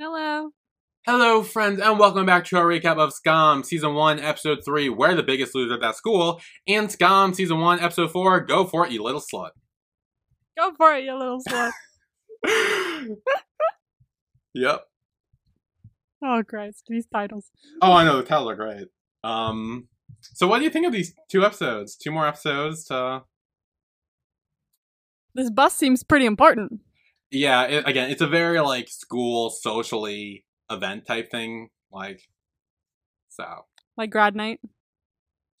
Hello. Hello, friends, and welcome back to our recap of Skam Season 1, Episode 3, We're the Biggest Loser at That School, and Skam Season 1, Episode 4, Go For It, You Little Slut. Go for it, you little slut. yep. oh Christ, these titles. Oh, I know, the titles are great. Um, so what do you think of these two episodes? Two more episodes to... This bus seems pretty important. Yeah, it, again, it's a very, like, school, socially event type thing, like, so... Like grad night.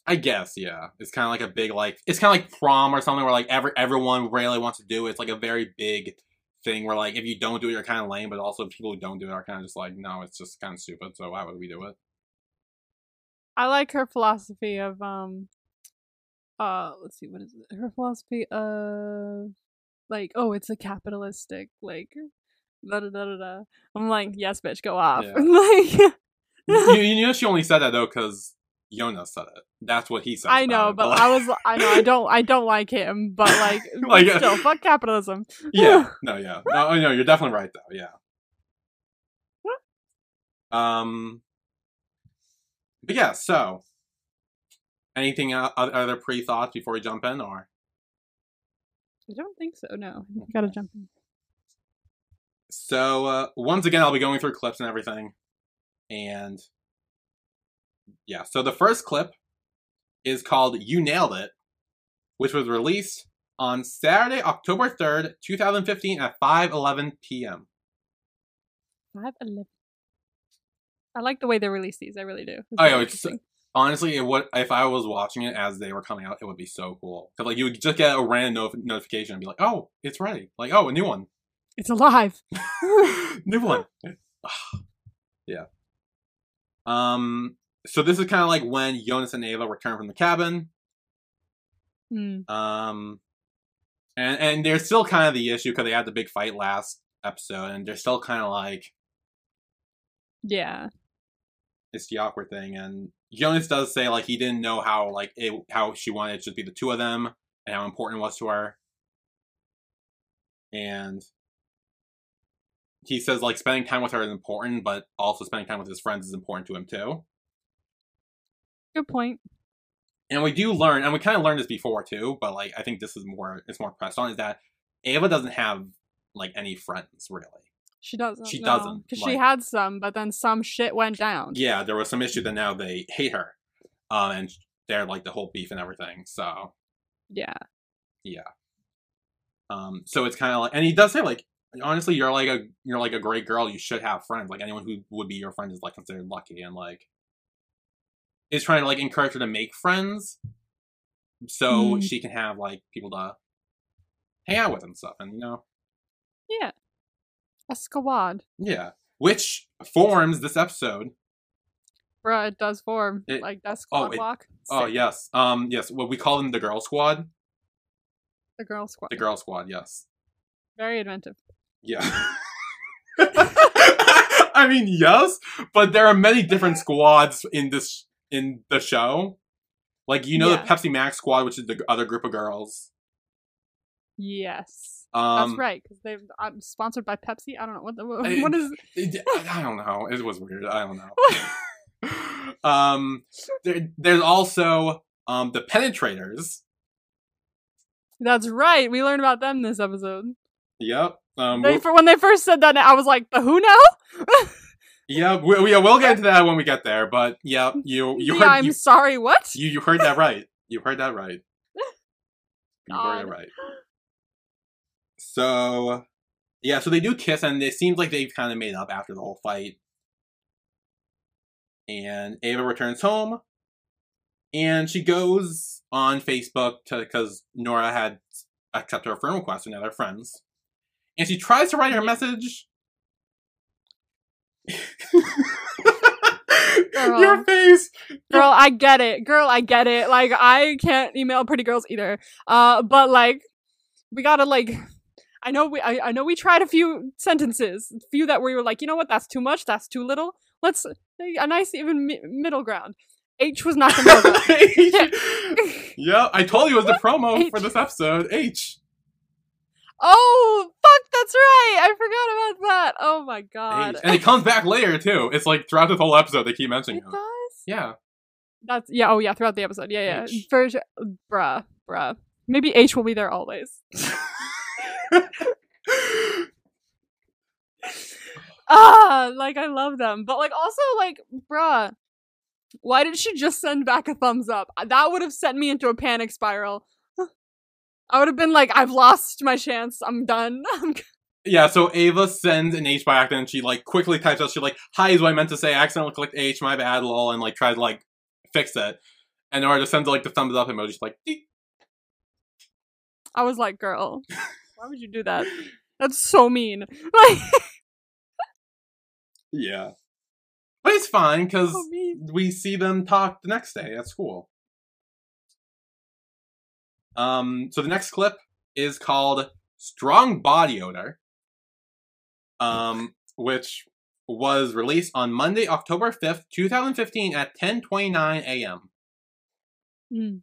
I guess, yeah. It's kind of like a big like it's kind of like prom or something where like every everyone really wants to do it. It's like a very big thing where like if you don't do it, you're kind of lame. But also people who don't do it are kind of just like no, it's just kind of stupid. So why would we do it? I like her philosophy of um uh let's see what is it? Her philosophy of like oh it's a capitalistic like da da da da da. I'm like yes bitch go off Yeah. like you, you know she only said that though because Jonas said it. That's what he said. I know but I was I know I don't I don't like him but like, Like, uh, still fuck capitalism yeah, no, yeah, no, no, you're definitely right though. Yeah. Um. But yeah, so anything uh, other pre thoughts before we jump in, or I don't think so no you gotta jump in so uh, once again I'll be going through clips and everything, and yeah. So the first clip is called "You Nailed It," which was released on Saturday, October third, two thousand fifteen, at five eleven p.m. Five eleven. I like the way they release these. I really do. It's Oh, yeah, it's. Honestly, it would if I was watching it as they were coming out, it would be so cool. Cause like you would just get a random notif- notification and be like, "Oh, it's ready!" Like, "Oh, a new one, It's alive. new one." yeah. Um. So this is kind of like when Jonas and Ava return from the cabin. Hmm. Um. And and there's still kind of the issue because they had the big fight last episode, and they're still kind of like Yeah. It's the awkward thing and Jonas does say like he didn't know how like it how she wanted it to just be the two of them and how important it was to her. And he says like spending time with her is important but also spending time with his friends is important to him too. Good point. and we do learn and we kind of learned this before too but like i think this is more it's more pressed on is that ava doesn't have like any friends really She doesn't. She doesn't, Because she had some, but then some shit went down. yeah there was some issue that now they hate her um and they're like the whole beef and everything so Yeah. Yeah. Um. So it's kind of like, and he does say like, honestly, you're like a you're like a great girl. You should have friends. Like anyone who would be your friend is like considered lucky, and like is trying to like encourage her to make friends, so Mm. she can have like people to hang out with and stuff. And you know, Yeah. A squad. yeah, which forms this episode. Bruh, it does form. It- like that squad it- walk. Oh Sick. yes, um, yes. What we call them the girl squad. The girl squad. The girl squad. Yes. Very inventive. Yeah. I mean, yes, but there are many different squads in this in the show. Like you know Yeah. the Pepsi Max squad, which is the other group of girls. Yes. Um, That's right. Because they're I'm sponsored by Pepsi. I don't know what the I- what is. it- I don't know. It was weird. I don't know. um, there, there's also um the penetrators. That's right. We learned about them this episode. Yep. Um. They we'll- when they first said that, I was like, the who now? yeah. We, we, we'll get into that when we get there. But yeah, you you heard I'm you, sorry. What? you you heard that right. You heard that right. You heard it right. So, yeah, so they do kiss, and it seems like they've kind of made up after the whole fight. And Ava returns home, and she goes on Facebook to because Nora had accepted her friend request, and now they're friends. And she tries to write her message. Girl. Your face. Girl, I get it. Girl, I get it. Like I can't email pretty girls either. Uh, but like we gotta like. I know we. I, I know we tried a few sentences, a few that we were like, you know what, that's too much, that's too little. Let's a nice even mi- middle ground. H was not the middle ground. yeah, I told you it was the promo for this episode. H. Oh, fuck, that's right. I forgot about that. Oh my god. H. And it comes back later too. It's like throughout this whole episode they keep mentioning It him. does? Yeah. That's yeah, oh yeah, throughout the episode. Yeah, yeah. H. For. Bruh, bruh. Maybe H will be there always. ah, like I love them. But like also like, bruh, why did she just send back a thumbs up? That would have sent me into a panic spiral. I would have been like, I've lost my chance. I'm done. I'm Yeah, so Ava sends an H by accident. She like quickly types out. She like, "Hi" is what I meant to say. I accidentally clicked H. My bad, lol, and like tries to like fix it. And Nora just sends like the thumbs up emoji. She's like, "Deet." I was like, girl, why would you do that? That's so mean. Like, "Yeah," but it's fine because so we see them talk the next day at school. Um, so the next clip is called "Strong Body Odor," um, which was released on Monday, October fifth, two thousand fifteen, at ten twenty nine a.m. Mm.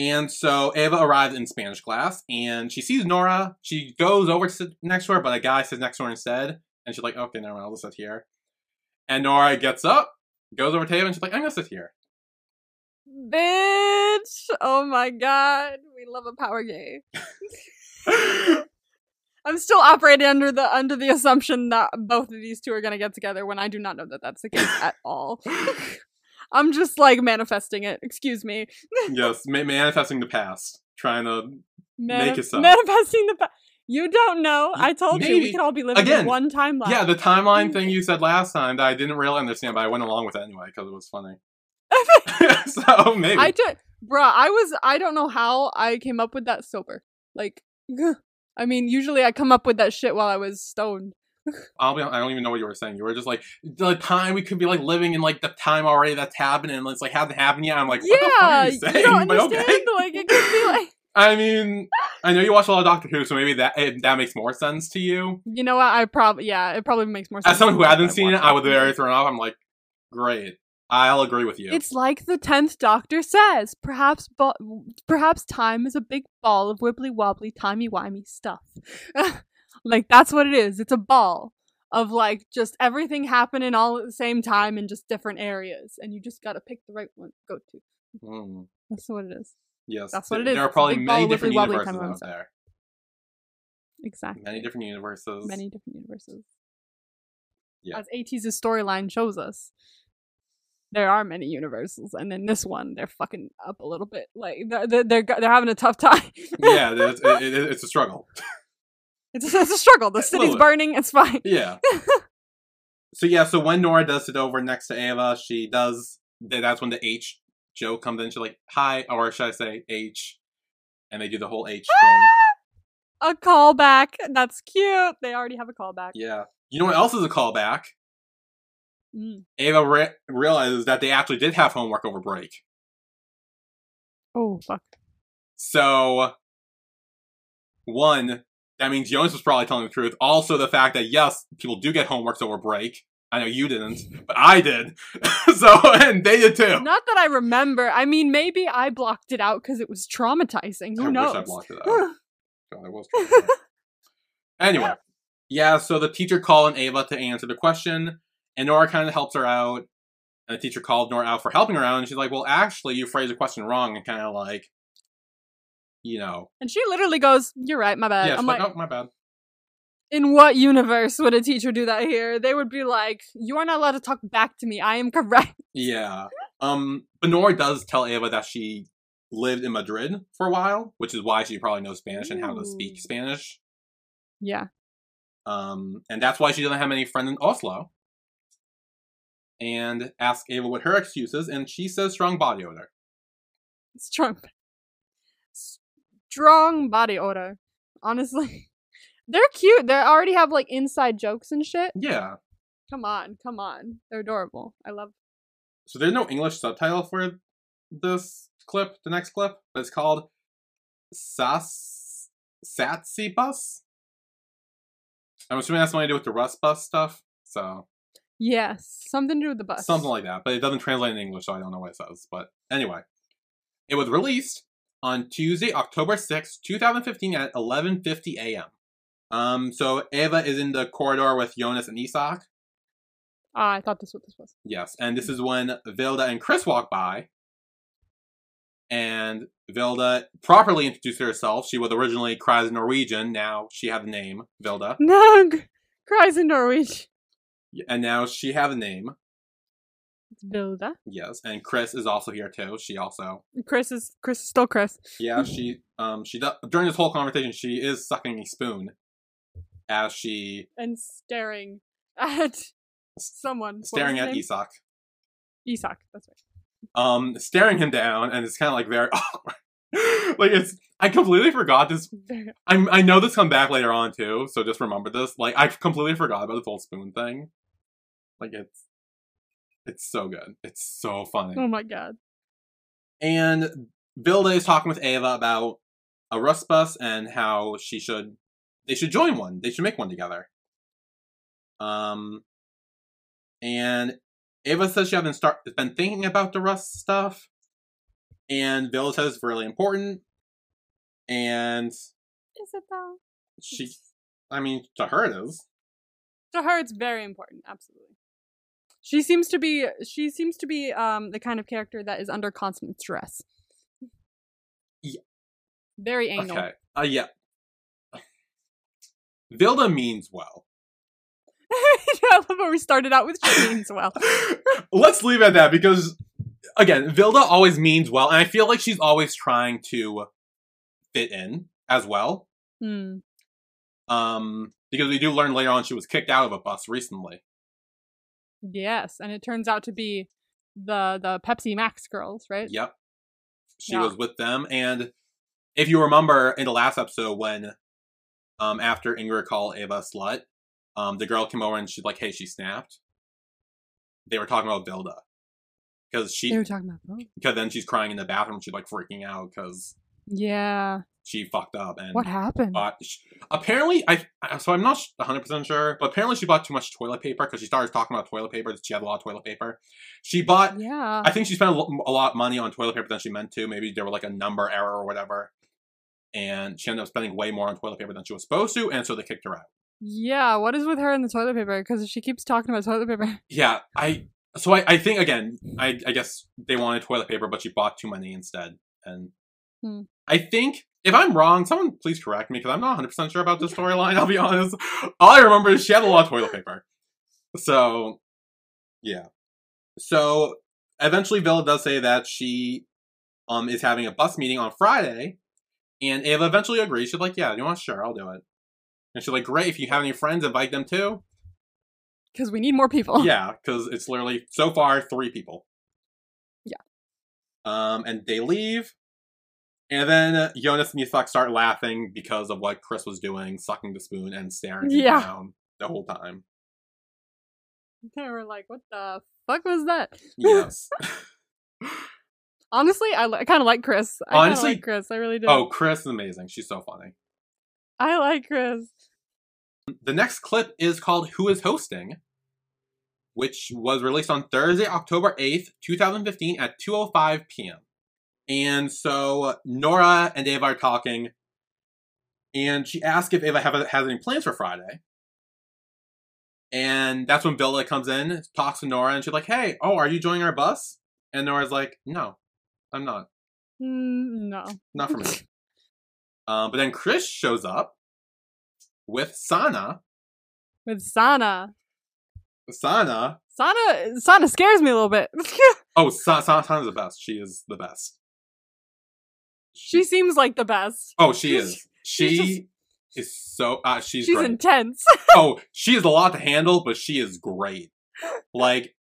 And so Ava arrives in Spanish class, and she sees Nora. She goes over to sit next to her, but a guy sits next to her instead. And she's like, "Okay, never mind, I'll just sit here." And Nora gets up, goes over to Ava, and she's like, "I'm gonna sit here." Bitch! Oh my god, we love a power game. I'm still operating under the under the assumption that both of these two are gonna get together when I do not know that that's the case at all. I'm just like manifesting it. Excuse me. yes, ma- manifesting the past, trying to Make it so. Manifesting the. past. you don't know. I told you we could all be living Again, in one timeline. yeah the timeline mm. thing you said last time that I didn't really understand, but I went along with it anyway because it was funny. so maybe I did, bruh. I was. I don't know how I came up with that sober. Like, I mean, usually I come up with that shit while I was stoned. I'll be. I don't even know what you were saying. You were just like the time we could be like living in like the time already that's happening, and it's like hasn't happened yet. I'm like, what the fuck yeah, are you you saying? don't but understand. okay. Like, it could be like, I mean, I know you watch a lot of Doctor Who, so maybe that it, that makes more sense to you. you know what? I probably yeah, it probably makes more sense. As someone who hasn't seen it, watched I was very thrown off. I'm like, great. I'll agree with you. It's like the tenth Doctor says. Perhaps, bo- perhaps time is a big ball of wibbly wobbly, timey wimey stuff. like that's what it is. It's a ball of like just everything happening all at the same time in just different areas, and you just gotta pick the right one to go to. Mm, That's what it is. yes, That's what it is. There are probably many different universes out there. Exactly. Many different universes. Many different universes. Yeah. As AT's storyline shows us, there are many universes, and in this one, they're fucking up a little bit. Like they're they're they're, they're having a tough time. yeah, it's, it, it, it's a struggle. It's, a, it's a struggle. The city's burning. It's fine. Yeah. so yeah, so when Nora does sit over next to Ava, she does. That's when the H joke comes in. She's like, "Hi," or should I say H? And they do the whole H thing. A callback. That's cute. They already have a callback. Yeah. You know what else is a callback? Mm. Ava re- realizes that they actually did have homework over break. Oh fuck. So, one, that means Jonas was probably telling the truth. Also, the fact that yes, people do get homeworks over break. I know you didn't, but I did. so, and they did too. Not that I remember. I mean, maybe I blocked it out because it was traumatizing. Who I knows? I blocked it out. God, I was anyway, yeah. So the teacher called on Ava to answer the question, and Nora kind of helps her out. And the teacher called Nora out for helping her out, and she's like, "Well, actually, you phrased the question wrong," and kind of like, you know, and she literally goes, "You're right. My bad." yeah. she's I'm like, like, "Oh, my bad." in what universe would a teacher do that here? They would be like, "You are not allowed to talk back to me. I am correct." Yeah. Um, Benora does tell Ava that she lived in Madrid for a while, which is why she probably knows Spanish and how to speak Spanish. Yeah. Um, and that's why she doesn't have any friends in Oslo. And ask Ava what her excuse is, and she says strong body odor. Strong. Strong body odor. Honestly. They're cute. They already have like inside jokes and shit. Yeah. Come on, come on. They're adorable. I love So there's no English subtitle for this clip, the next clip, but it's called Sas Satsy Bus. I'm assuming that's something to do with the Russ Bus stuff. So Yes. Something to do with the bus. something like that, but it doesn't translate in English, so I don't know what it says. But anyway, it was released on Tuesday, October 6th, 2015 at 11:50 a.m. Um, so Eva is in the corridor with Jonas and Isak. Ah, I thought this what this was. Yes, and this is when Vilda and Chris walk by. And Vilda properly introduced herself. She was originally Cries Norwegian. Now she had the name Vilda, Nug cries in Norwegian. and now she had a name. It's Vilda. Yes, and Chris is also here too. She also, Chris is Chris is still Chris. yeah, she um she does during this whole conversation she is sucking a spoon, as she And staring at someone. Staring at? Isak, Isak, that's right. um staring him down, and it's kind of like very awkward. like it's I completely forgot this I'm, I know this come back later on too, so just remember this. Like I completely forgot about this whole spoon thing. Like it's it's so good. It's so funny. Oh my god. And Vilda is talking with Ava about a russ bus and how she should they should join one. They should make one together. Um and Ava says she hasn't start been thinking about the russ stuff. And Vilda says it's really important. And Is it though? she I mean, to her it is. to her it's very important absolutely she seems to be she seems to be um the kind of character that is under constant stress Yeah. very anal Okay. Uh yeah. Vilda means well. i love how we started out with she means well Let's leave it at that because again, Vilda always means well, and I feel like she's always trying to fit in as well. hmm. Um because we do learn later on she was kicked out of a bus recently. Yes and it turns out to be the the pepsi max girls right Yep. She Yeah. was with them and if you remember in the last episode when um after Ingrid called Ava a slut, um the girl came over and she's like, Hey, she snapped. They were talking about Vilda. Because she they were talking about both because then she's crying in the bathroom. She's like freaking out because yeah she fucked up and what happened bought. sh apparently, I so I'm not one hundred percent sure, but apparently she bought too much toilet paper because she started talking about toilet paper. That she had a lot of toilet paper. She bought. yeah I think she spent a a lot of money on toilet paper than she meant to. Maybe there were like a number error or whatever, and she ended up spending way more on toilet paper than she was supposed to, and so they kicked her out. yeah what is with her and the toilet paper because she keeps talking about toilet paper Yeah, I. So I, I think again, I, I guess they wanted toilet paper, but she bought too many instead, and Hmm. I think if I'm wrong, someone please correct me because I'm not 100 percent sure about this storyline. I'll be honest. All I remember is she had a lot of toilet paper. So, yeah. So eventually, Vilda does say that she um is having a bus meeting on Friday, and Ava eventually agrees. She's like, "Yeah, you want? Sure, I'll do it." And she's like, "Great, if you have any friends, invite them too." because we need more people Yeah, because it's literally so far three people. Yeah. Um, and they leave, and then Jonas and Isak start laughing because of what Chris was doing, sucking the spoon and staring him Yeah. down the whole time. they were like what the fuck was that Yes. Honestly, I, li- I kind of like Chris. I Honestly- like Chris. I really do. oh, Chris is amazing. She's so funny. I like Chris. The next clip is called "Who is Hosting," which was released on Thursday, October eighth, two thousand fifteen, at two o five p.m. And so Nora and Ava are talking, and she asks if Ava have, has any plans for Friday. And that's when Vilda comes in, talks to Nora, and she's like, "Hey, oh, are you joining our bus?" And Nora's like, "No, I'm not. Mm, no. Not for me." um, but then Chris shows up with Sana. With Sana. Sana. Sana Sana scares me a little bit. Oh, Sa- Sa- Sana's the best. She is the best. She seems like the best. Oh, she is. She is so. Uh, she's She's great. intense. oh, she has a lot to handle, but she is great. Like,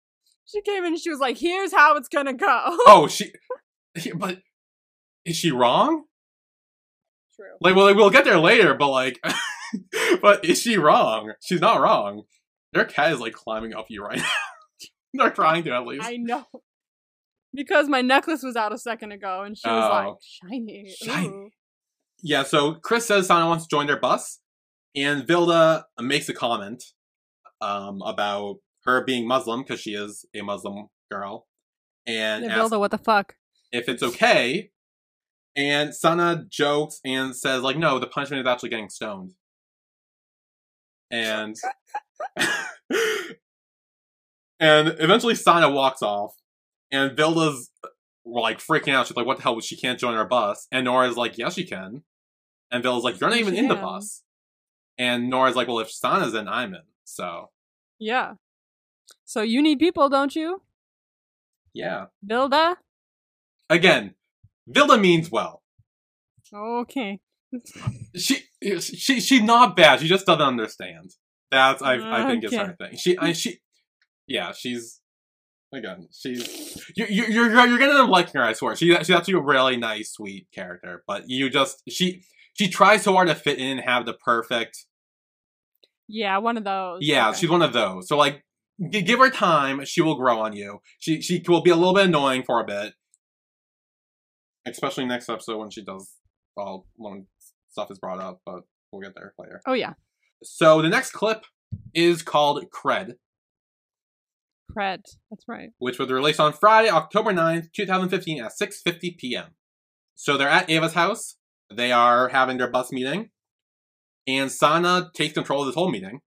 she came in and she was like, "Here's how it's gonna go." oh, she. But is she wrong? True. Like, well, we'll get there later. But like, but is she wrong? She's not wrong. Their cat is like climbing up you right now. They're trying to at least. I know. Because my necklace was out a second ago, and she was Oh. like, "Shiny." Shiny. Ooh. Yeah, so Chris says Sana wants to join their bus, and Vilda makes a comment um, about her being Muslim because she is a Muslim girl, and Yeah, Vilda, what the fuck? if it's okay And Sana jokes and says, like, no, the punishment is actually getting stoned. And and eventually Sana walks off, and Vilda's uh, like freaking out. She's like, "What the hell? She can't join our bus." And Nora's like, "Yes, she can." And Vilda's like, "You're not even in the bus." And Nora's like, "Well, if Sana's in, I'm in." So Yeah. So you need people, don't you? yeah. Vilda? Again, Vilda means well. Okay. She she she's not bad. She just doesn't understand. That's I I think is her thing. She I, she yeah she's again she's you you you're you're gonna end up liking her. I swear. She she's actually a really nice, sweet character. But you just she she tries so hard to fit in and have the perfect. Yeah, one of those. Yeah, Okay. she's one of those. So like, g- give her time. She will grow on you. She she will be a little bit annoying for a bit, especially next episode when she does all when stuff is brought up. But we'll get there later. Oh yeah. So the next clip is called Cred, Cred. That's right. which was released on Friday, October 9th, 2015 at 6:50 p.m. So they're at Ava's house. They are having their bus meeting. And Sana takes control of this whole meeting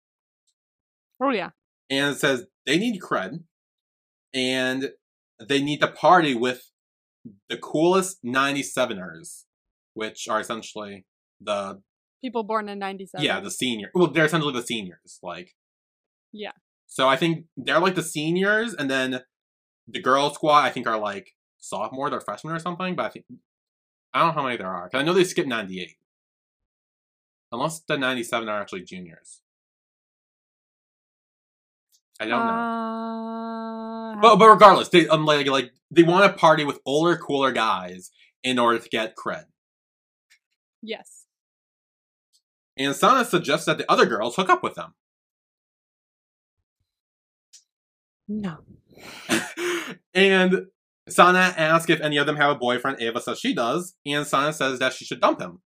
Oh yeah. and says they need cred and they need to party with the coolest 97ers, which are essentially the People born in ninety seven. yeah, the senior. Well, they're essentially the seniors, like Yeah. So I think they're like the seniors, and then the girl squad I think are like sophomore, they're freshmen or something. But I think I don't know how many there are because I know they skipped ninety eight, unless the ninety seven are actually juniors. I don't know. Uh, But but regardless, they um, like like they want to party with older, cooler guys in order to get cred. yes. And Sana suggests that the other girls hook up with them. No. and Sana asks if any of them have a boyfriend. Ava says she does, and Sana says that she should dump him.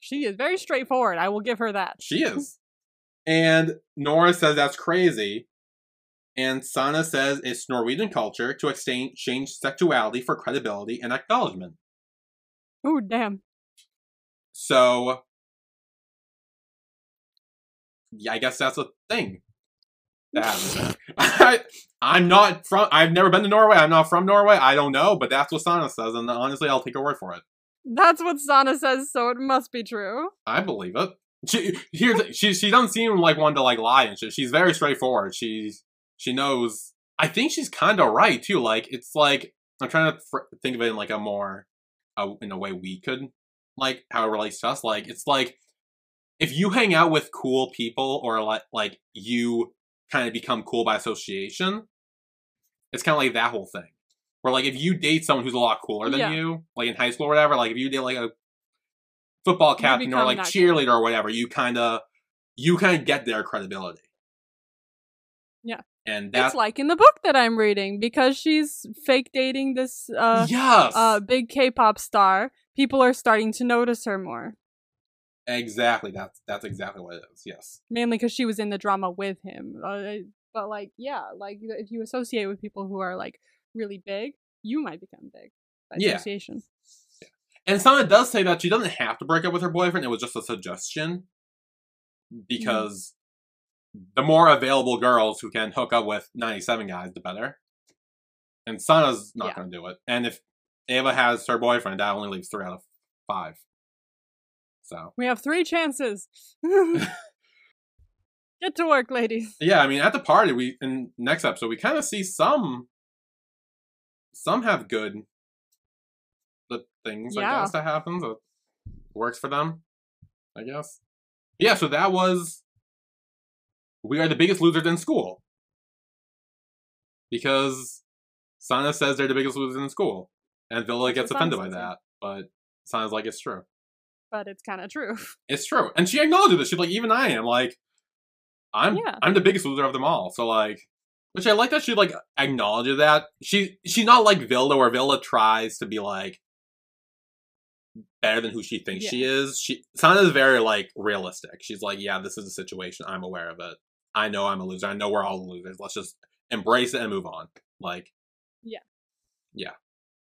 She is very straightforward. I will give her that. She is. And Nora says that's crazy. And Sana says it's Norwegian culture to exchange change sexuality for credibility and acknowledgement. Oh damn. So, yeah, I guess that's a thing. I, I'm not from. I've never been to Norway. I'm not from Norway. I don't know, but that's what Sana says, and honestly, I'll take her word for it. That's what Sana says, so it must be true. I believe it. She here's she she doesn't seem like one to like lie and shit. She's very straightforward. She's she knows. I think she's kind of right too. Like it's like I'm trying to fr- think of it in like a more uh, in a way we could like how it relates to us. Like it's like if you hang out with cool people or like like you kind of become cool by association. It's kind of like that whole thing. Where like if you date someone who's a lot cooler than Yeah. you, like in high school or whatever, like if you date like a football captain or like cheerleader or whatever, you kind of you kind of get their credibility. Yeah. And that's it's like in the book that I'm reading because she's fake dating this uh yes, uh big K-pop star. People are starting to notice her more, exactly. That's that's exactly what it is. Yes, mainly because she was in the drama with him. Uh, but like, yeah, like if you associate with people who are like really big, you might become big by Yeah. association. and Sana does say that she doesn't have to break up with her boyfriend. It was just a suggestion because the more available girls who can hook up with ninety-seven guys, the better. And Sana's not Yeah. going to do it. And if Ava has her boyfriend, that only leaves three out of five. So We have three chances. Get to work, ladies. Yeah, I mean, at the party, we in next episode we kind of see some, some have good, the things I Yeah. guess that happens that works for them, I guess. Yeah, so that was we are the biggest losers in school because Sana says they're the biggest losers in school, and Vilda gets offended by that, but Sana's like it's true. But it's kind of true. It's true, and she acknowledges it. She's like, even I am like, I'm Yeah. I'm the biggest loser of them all. So like, which I like that she like acknowledges that she she's not like Vilda, where Vilda tries to be like better than who she thinks she is. She Sana is very like realistic. She's like, yeah, this is a situation. I'm aware of it. I know I'm a loser. I know we're all losers. Let's just embrace it and move on. Like, Yeah. yeah.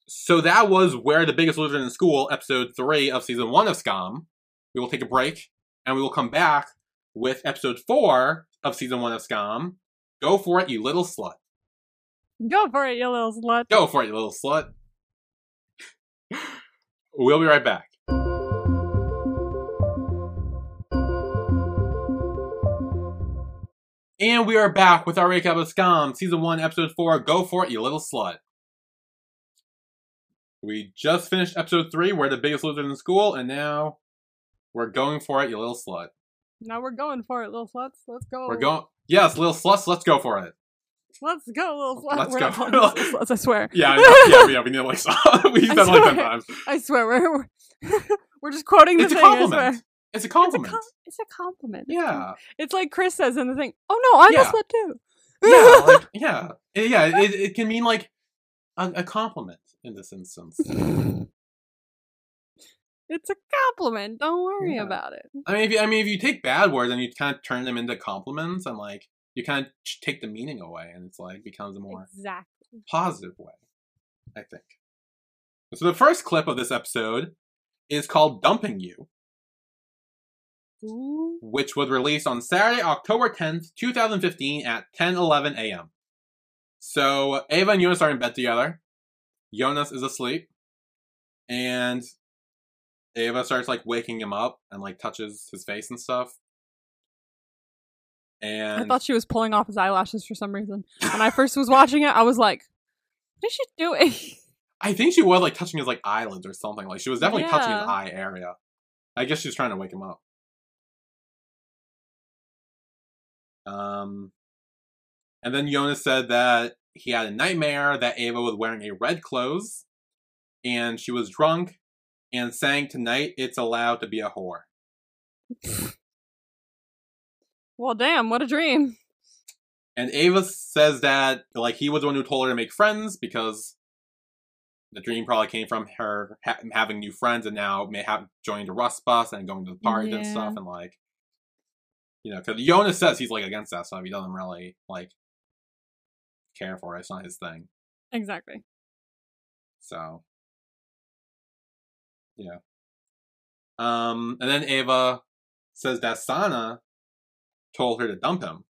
So that was where the biggest loser in school, episode three of season one of Skam. We will take a break and we will come back with episode four of season one of Skam. Go for it, you little slut. Go for it, you little slut. Go for it, you little slut. we'll be right back. And we are back with our recap of Skam, season one, episode four. Go for it, you little slut. We just finished episode three, we're the biggest loser in school, and now we're going for it, you little slut. Now we're going for it, little sluts. Let's go. We're going, yes, little sluts, let's go for it. Let's go, little sluts. Let's we're go. little sluts, I swear. Yeah, yeah, yeah, we need like we said like ten times. I swear, we're we're, we're just quoting the It's a thing. Compliment. It's a It's a, compliment. com- it's a compliment. Yeah. It's like Chris says in the thing. Oh no, I'm Yeah. a slut too. yeah, like, yeah, yeah. It, it can mean like a, a compliment in this instance. it's a compliment. Don't worry Yeah. about it. I mean, if you, I mean, if you take bad words and you kind of turn them into compliments, and like you kind of take the meaning away, and it's like becomes a more Exactly. positive way. I think. So the first clip of this episode is called "Dumping You," Ooh. which was released on Saturday, October tenth, two thousand fifteen, at 10:11 a.m. So Ava and Jonas are in bed together. Jonas is asleep, and Ava starts like waking him up and like touches his face and stuff. And I thought she was pulling off his eyelashes for some reason. When I first was watching it, I was like, "What is she doing?" I think she was like touching his like eyelids or something. Like she was definitely touching his eye area. I guess she was trying to wake him up. Um, and then Jonas said that he had a nightmare that Ava was wearing a red clothes, and she was drunk, and saying tonight it's allowed to be a whore. well, damn, what a dream. And Ava says that like he was the one who told her to make friends because the dream probably came from her ha- having new friends and now may have joined the Russ bus and going to the parties and stuff and like you know because Jonas says he's like against that stuff he doesn't really like care for it it's not his thing Exactly. so yeah um and then Ava says that Sana told her to dump him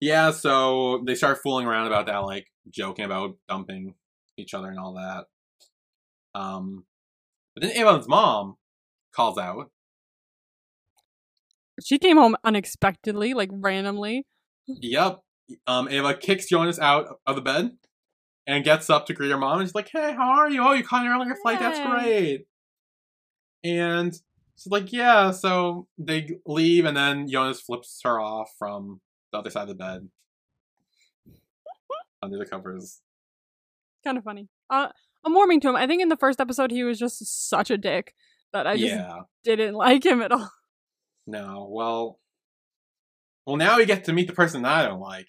yeah, so they start fooling around about that, like joking about dumping each other and all that. Um, but then Ava's mom calls out. She came home unexpectedly, like randomly. Yep. Um, Ava kicks Jonas out of the bed and gets up to greet her mom. And she's like, "Hey, how are you? Oh, you caught an earlier flight. That's great." And she's like, "Yeah." So they leave, and then Jonas flips her off from the other side of the bed under the covers. Kind of funny. Uh, I'm warming to him. I think in the first episode he was just such a dick that I just yeah. didn't like him at all. No, well, well, now we get to meet the person I don't like,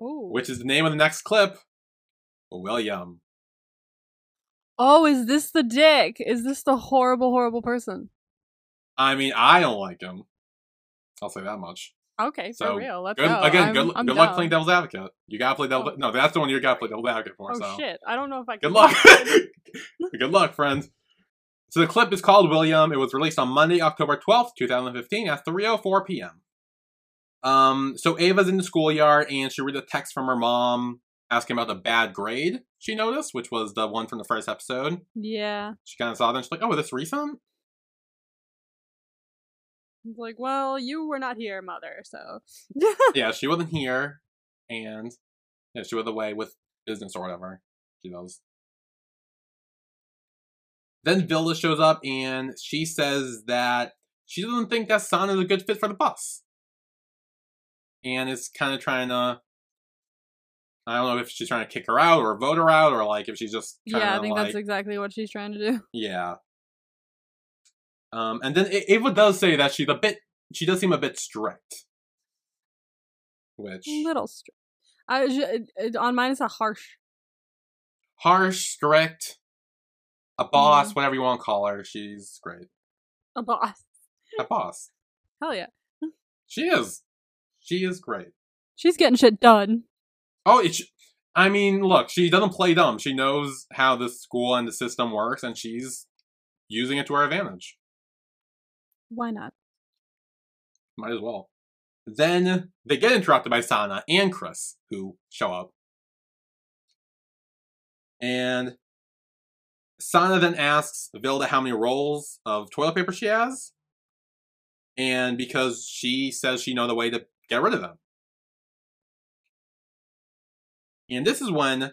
Oh. which is the name of the next clip, William. Oh, is this the dick? Is this the horrible, horrible person? I mean, I don't like him. I'll say that much. Okay, So, for real. Let's Good, go. again, I'm- good, I'm good luck playing devil's advocate. You gotta play devil's. Oh. No, that's the one you gotta play devil's advocate for. Oh so shit! I don't know if I can. good luck. good luck, friends. So the clip is called William. It was released on Monday, October twelfth, two thousand fifteen, at three oh four p.m. Um, so Ava's in the schoolyard and she read a text from her mom asking about the bad grade she noticed, which was the one from the first episode. yeah. She kind of saw that and she's like, "Oh, is this recent?" It's like, well, you were not here, mother. So. yeah, she wasn't here, and yeah, she was away with business or whatever she knows. Then Vilda shows up and she says that she doesn't think that Sana is a good fit for the bus, and is kind of trying to. I don't know if she's trying to kick her out or vote her out or like if she's just trying yeah, I think like, that's exactly what she's trying to do. yeah. Um, and then Ava does say that she's a bit. She does seem a bit strict. Which Little strict. I on mine it's a harsh. harsh, strict, a boss, whatever you want to call her. She's great. A boss. A boss. Hell yeah. She is. She is great. She's getting shit done. Oh, it's I mean, look, she doesn't play dumb. She knows how the school and the system works, and she's using it to her advantage. Why not? Might as well. Then they get interrupted by Sana and Chris, who show up. And Sana then asks Vilda how many rolls of toilet paper she has. And because she says she know the way to get rid of them. And this is when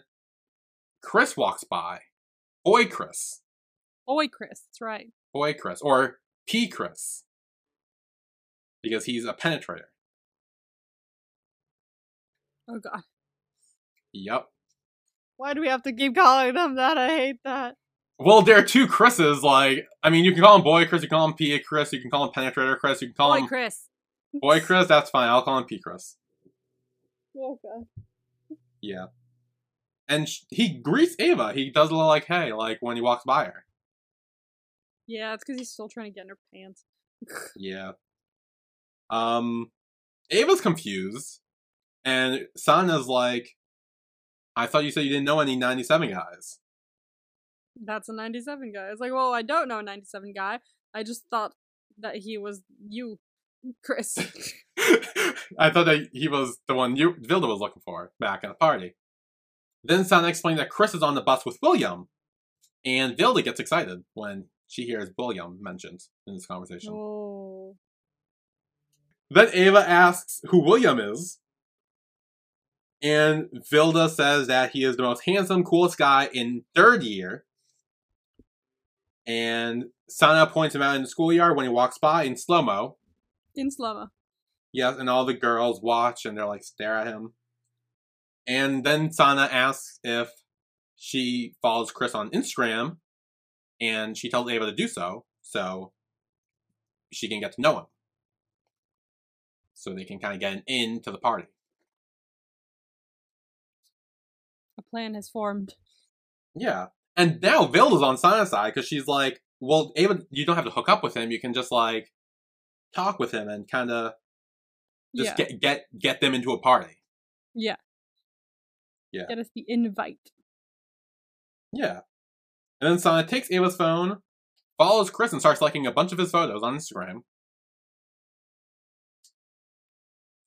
Chris walks by. Boy Chris. Boy, Chris. That's right. Boy Chris. Or P Chris. Because he's a penetrator. Oh god. Yep. Why do we have to keep calling them that? I hate that. Well, there are two Chris's. Like, I mean, you can call him Boy Chris, you can call him P Chris, you can call him Penetrator Chris, you can call Boy, him Chris. Boy Chris. That's fine. I'll call him P Chris. Oh god. Yeah. And sh- he greets Ava. He does a little like, hey, like when he walks by her. Yeah, it's because he's still trying to get in her pants. Yeah. Um, Ava's confused, and Sana's like, I thought you said you didn't know any 97 guys. That's a 97 guy. It's like, well, I don't know a 97 guy. I just thought that he was you, Chris. I thought that he was the one you Vilda was looking for back at the party. Then Sana explained that Chris is on the bus with William, and Vilda gets excited when she hears William mentioned in this conversation. oh. Then Ava asks who William is, and Vilda says that he is the most handsome, coolest guy in third year. And Sana points him out in the schoolyard when he walks by in slow mo. In slow Yes, and all the girls watch and they're like stare at him. And then Sana asks if she follows Chris on Instagram, and she tells Ava to do so, so she can get to know him. So they can kind of get an in to the party. A plan has formed. Yeah. And now Vilda's on Sana's side because she's like, well, Ava, you don't have to hook up with him. You can just like talk with him and kind of just yeah. get get get them into a party. yeah. Yeah. Get us the invite. Yeah. And then Sana takes Ava's phone, follows Chris, and starts liking a bunch of his photos on Instagram.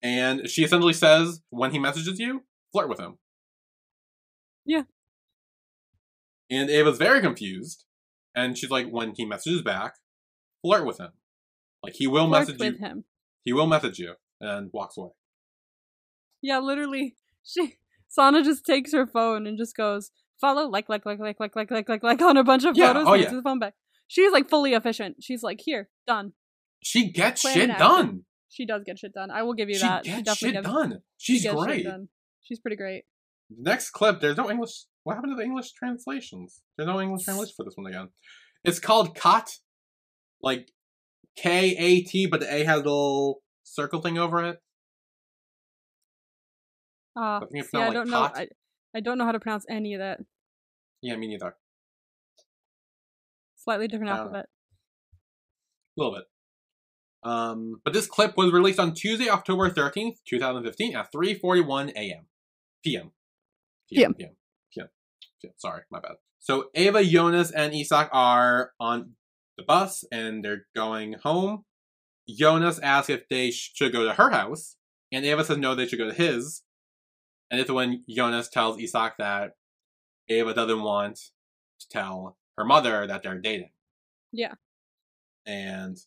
And she essentially says, when he messages you, flirt with him. Yeah. And Ava's very confused. And she's like, when he messages back, flirt with him. Like he will message with you. him. He will message you and walks away. Yeah, literally. She Sana just takes her phone and just goes, follow, like, like, like, like, like, like, like, like, like on a bunch of Yeah, photos. oh and yeah. the phone back. She's like fully efficient. She's like, here, done. She gets Plan shit done. She does get shit done. I will give you that. She that. gets definitely shit gets, done. she She's shit great. done. She's pretty great. Next clip, there's no English. What happened to the English translations? There's no English translation for this one again. It's called Cot, like K A T, but the A has a little circle thing over it. Uh, I see, not I don't know. I, I don't know how to pronounce any of that. Yeah, me neither. Slightly different I don't little bit. Um, but this clip was released on Tuesday, October 13th, 2015 at 3:41 a.m. p.m. PM. PM. PM. PM. Sorry, my bad. So Ava, Jonas, and Isak are on the bus and they're going home. Jonas asks if they should go to her house, and Ava says no, they should go to his. And it's when Jonas tells Isak that Ava doesn't want to tell her mother that they're dating. Yeah. And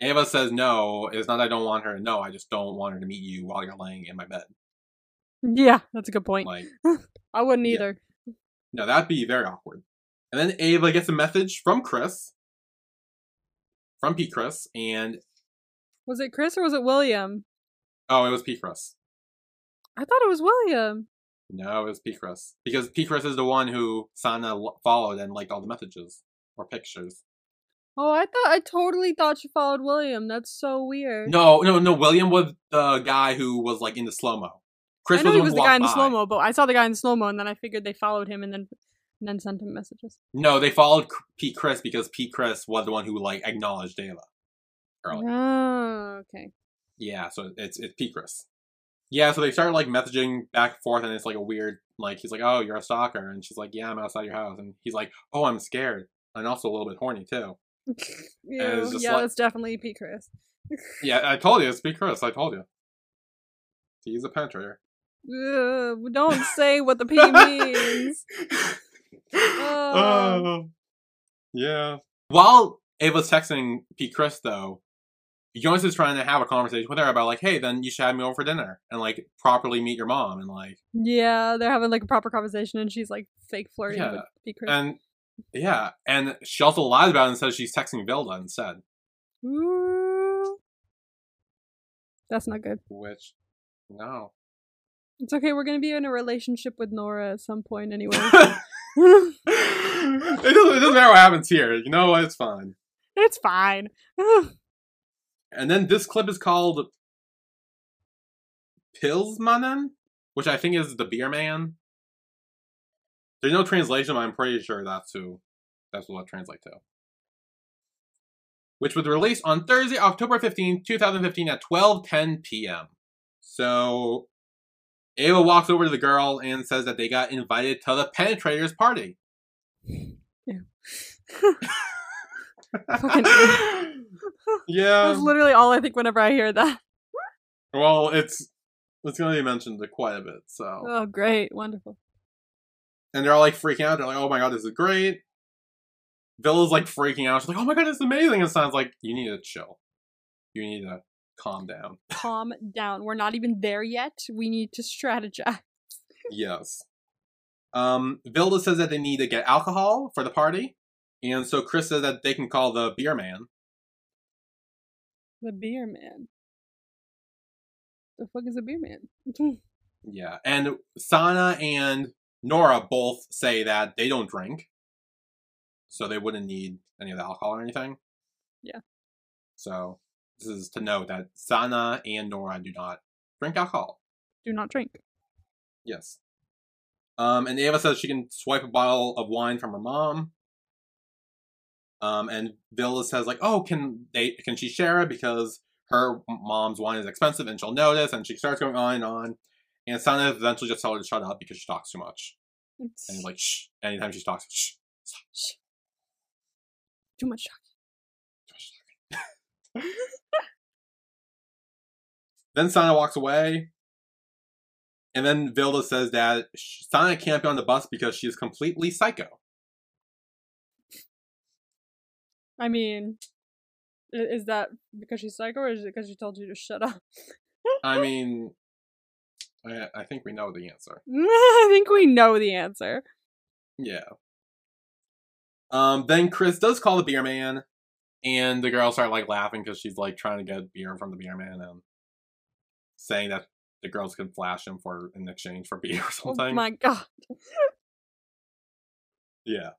Ava says no, it's not that I don't want her to know, I just don't want her to meet you while you're laying in my bed. Yeah, that's a good point. Like, I wouldn't Yeah. either. no, that'd be very awkward. And then Ava gets a message from Chris, from Pete Chris, and Was it Chris or was it William? oh, it was Pete Chris. I thought it was William. No, it was Pete Chris. Because Pete Chris is the one who Sana l- followed and liked all the messages or pictures. Oh, I thought I totally thought she followed William. That's so weird. No, no, no. William was the guy who was like in the slow mo. Chris I know was he was the guy in the slow mo, but I saw the guy in the slow mo, and then I figured they followed him, and then and then sent him messages. No, they followed Pete Chris because Pete Chris was the one who like acknowledged Ava. Early. Oh, okay. Yeah, so it's it's Pete Chris. Yeah, so they started like messaging back and forth, and it's like a weird Like he's like, "Oh, you're a stalker," and she's like, "Yeah, I'm outside your house," and he's like, "Oh, I'm scared," and also a little bit horny too. Ew, just yeah, like- that's definitely P. Chris. Yeah, I told you, it's Pete Chris. I told you. He's a penetrator. Ugh, don't say what the P means. Oh. Uh, yeah. While Ava's texting P. Chris, though, Jonas is trying to have a conversation with her about like, hey, then you should have me over for dinner and like properly meet your mom and like, Yeah, they're having like a proper conversation, and she's like fake flirting Yeah, with P. Chris. and yeah, and she also lies about it and says she's texting Vilda instead, Ooh. That's not good. which no. It's okay. We're gonna be in a relationship with Nora at some point anyway. it, doesn't, it doesn't matter what happens here. You know what? It's fine. it's fine. And then this clip is called Pilsmannen, which I think is the beer man. There's no translation, but I'm pretty sure that's who that's what it translates to. Which was released on Thursday, October 15, 2015 at 12:10 p.m. So Ava walks over to the girl and says that they got invited to the penetrators party. Fucking yeah. That's literally all I think whenever I hear that. Well, it's it's going to be mentioned quite a bit. So, Oh, great, wonderful. and they're all like freaking out. They're like, "Oh my god, this is great." Vilda's like freaking out. She's like, "Oh my god, this is amazing!" And sounds like you need to chill. You need to calm down. Calm down. We're not even there yet. We need to strategize. yes. Um, Vilda says that they need to get alcohol for the party, and so Chris says that they can call the beer man. The beer man. The fuck is a beer man? Yeah, and Sana and Nora both say that they don't drink, so they wouldn't need any of the alcohol or anything. Yeah. So this is to note that Sana and Nora do not drink alcohol. Do not drink. Yes. Um, and Ava says she can swipe a bottle of wine from her mom. Um, and Vilda says like, "Oh, can they? Can she share it because her mom's wine is expensive and she'll notice?" And she starts going on and on. And Sana eventually just tells her to shut up because she talks too much. It's And like, "Shh!" Anytime she talks, shh. too much Then Sana walks away. And then Vilda says that Sana can't be on the bus because she is completely psycho. I mean, is that because she's psycho or is it because she told you to shut up? I mean, I, I think we know the answer. I think we know the answer. Yeah. Um. Then Chris does call the beer man, and the girls start like laughing because she's like trying to get beer from the beer man and saying that the girls can flash him for in exchange for beer or something. Oh my god. Yeah.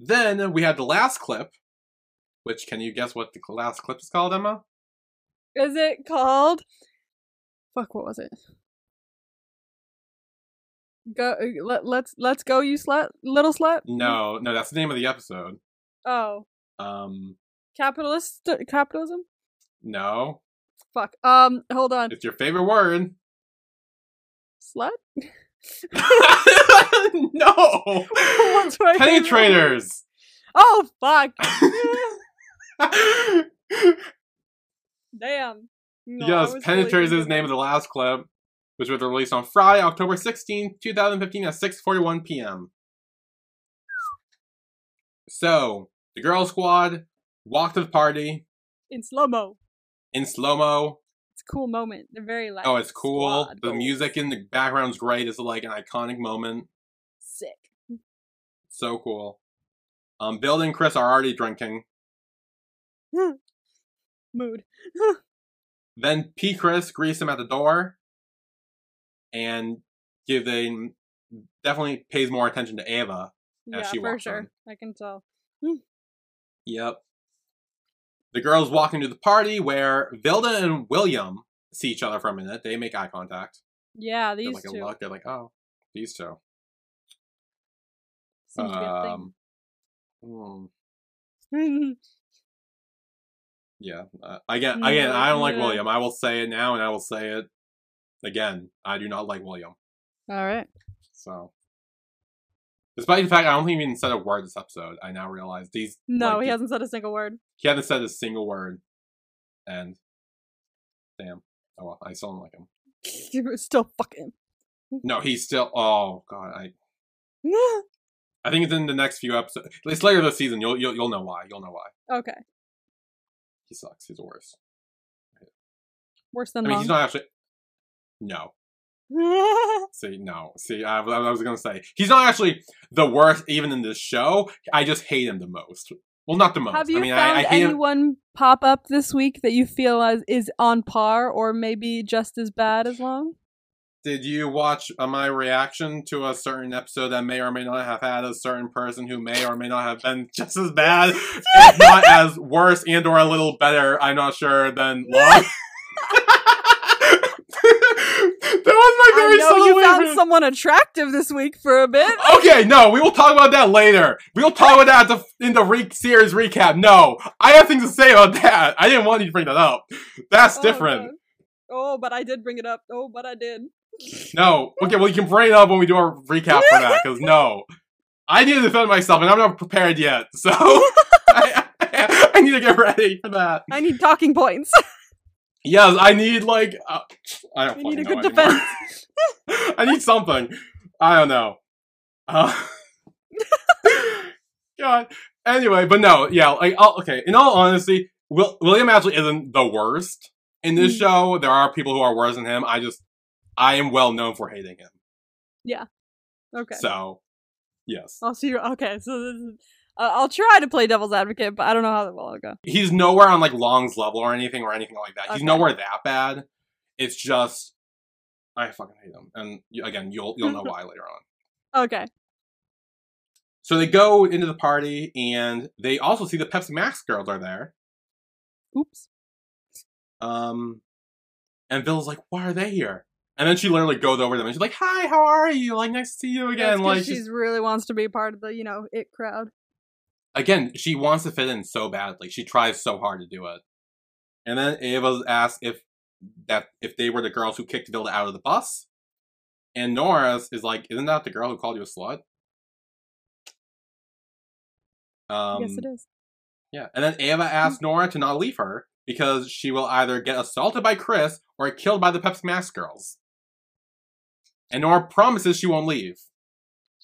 Then we had the last clip, which can you guess what the last clip is called, Emma? Is it called? Fuck, what was it? Go uh, let let's let's go, you slut, little slut. No, no, that's the name of the episode. Oh, Um, capitalist capitalism. no, Fuck. Um, hold on. it's your favorite word. Slut. no, What's my penetrators. Oh fuck. Damn. No, yes, penetrators really is the name of the last clip, which was released on Friday, October sixteenth, two 2015 at 6:41 p.m. So, the girl squad walked to the party in slow mo. in slow-mo. It's a cool moment. They're very like. Oh, it's cool. squad The music in the background's great. It's like an iconic moment. Sick. So cool. Um, Bill and Chris are already drinking. Mood. Then P. Chris greets him at the door, and give them definitely pays more attention to Ava. yeah, she walks for walks sure. in. I can tell. Yep. The girls walk into the party where Vilda and William see each other for a minute. They make eye contact. Yeah, They're these like a two look. They're like, oh, these two. seems a Um, thing. Yeah. Uh, again, again, I don't like. William. I will say it now, and I will say it again. I do not like William. All right. So, despite the fact I don't think he even said a word this episode, I now realize these. No, like, he hasn't said a single word. He hasn't said a single word, and damn. Oh well, I still don't like him. Still fucking. No, he's still. Oh god, I. I think it's in the next few episodes. It's later this season. You'll you'll you'll know why. You'll know why. okay. He sucks. He's the worst. Worse I than mean, he's not actually. No. See, no. See, I, I was gonna say he's not actually the worst, even in this show. I just hate him the most. Well, not the most. Have you I mean, found I, I hate him. anyone pop up this week that you feel as is on par or maybe just as bad as long? Did you watch uh, my reaction to a certain episode that may or may not have had a certain person who may or may not have been just as bad, if not as worse, and or a little better? I'm not sure. Than Long. that was I know you found someone attractive this week for a bit. Okay, no, we will talk about that later. We will talk about that the, in the re- series recap. No, I have things to say about that. I didn't want you to bring that up. That's Oh, different. God. Oh, but I did bring it up. Oh, but I did. No. Okay, well, you can bring it up when we do our recap for that, because no. I need to defend myself, and I'm not prepared yet, so I, I, I need to get ready for that. I need talking points. Yes, I need, like, uh, I don't need a good defense. I need something. I don't know. Uh, God. Anyway, but no, yeah, like, oh, okay. In all honesty, Will, William actually isn't the worst in this Mm. show. There are people who are worse than him. I just, I am well known for hating him. Yeah. Okay. So, yes, I'll see you. Okay, so this is. I'll try to play devil's advocate, but I don't know how well it'll go. he's nowhere on like Long's level or anything or anything like that. He's nowhere that bad. It's just, I fucking hate him. And again, you'll you'll know why later on. Okay. So they go into the party, and they also see the Pepsi Max girls are there. Oops. Um, and Vilda's like, "Why are they here?" And then she literally goes over to them and she's like, "Hi, how are you? Like, nice to see you again." again." 'cause Like, she really wants to be part of the, you know, it crowd. Again, she wants to fit in so badly. She tries so hard to do it. And then Ava's asked if that if they were the girls who kicked Vilda out of the bus. And Nora's is like, "Isn't that the girl who called you a slut?" Um, yes, it is. Yeah, and then Ava asks Nora to not leave her because she will either get assaulted by Chris or killed by the Pepsi Max girls. And Nora promises she won't leave.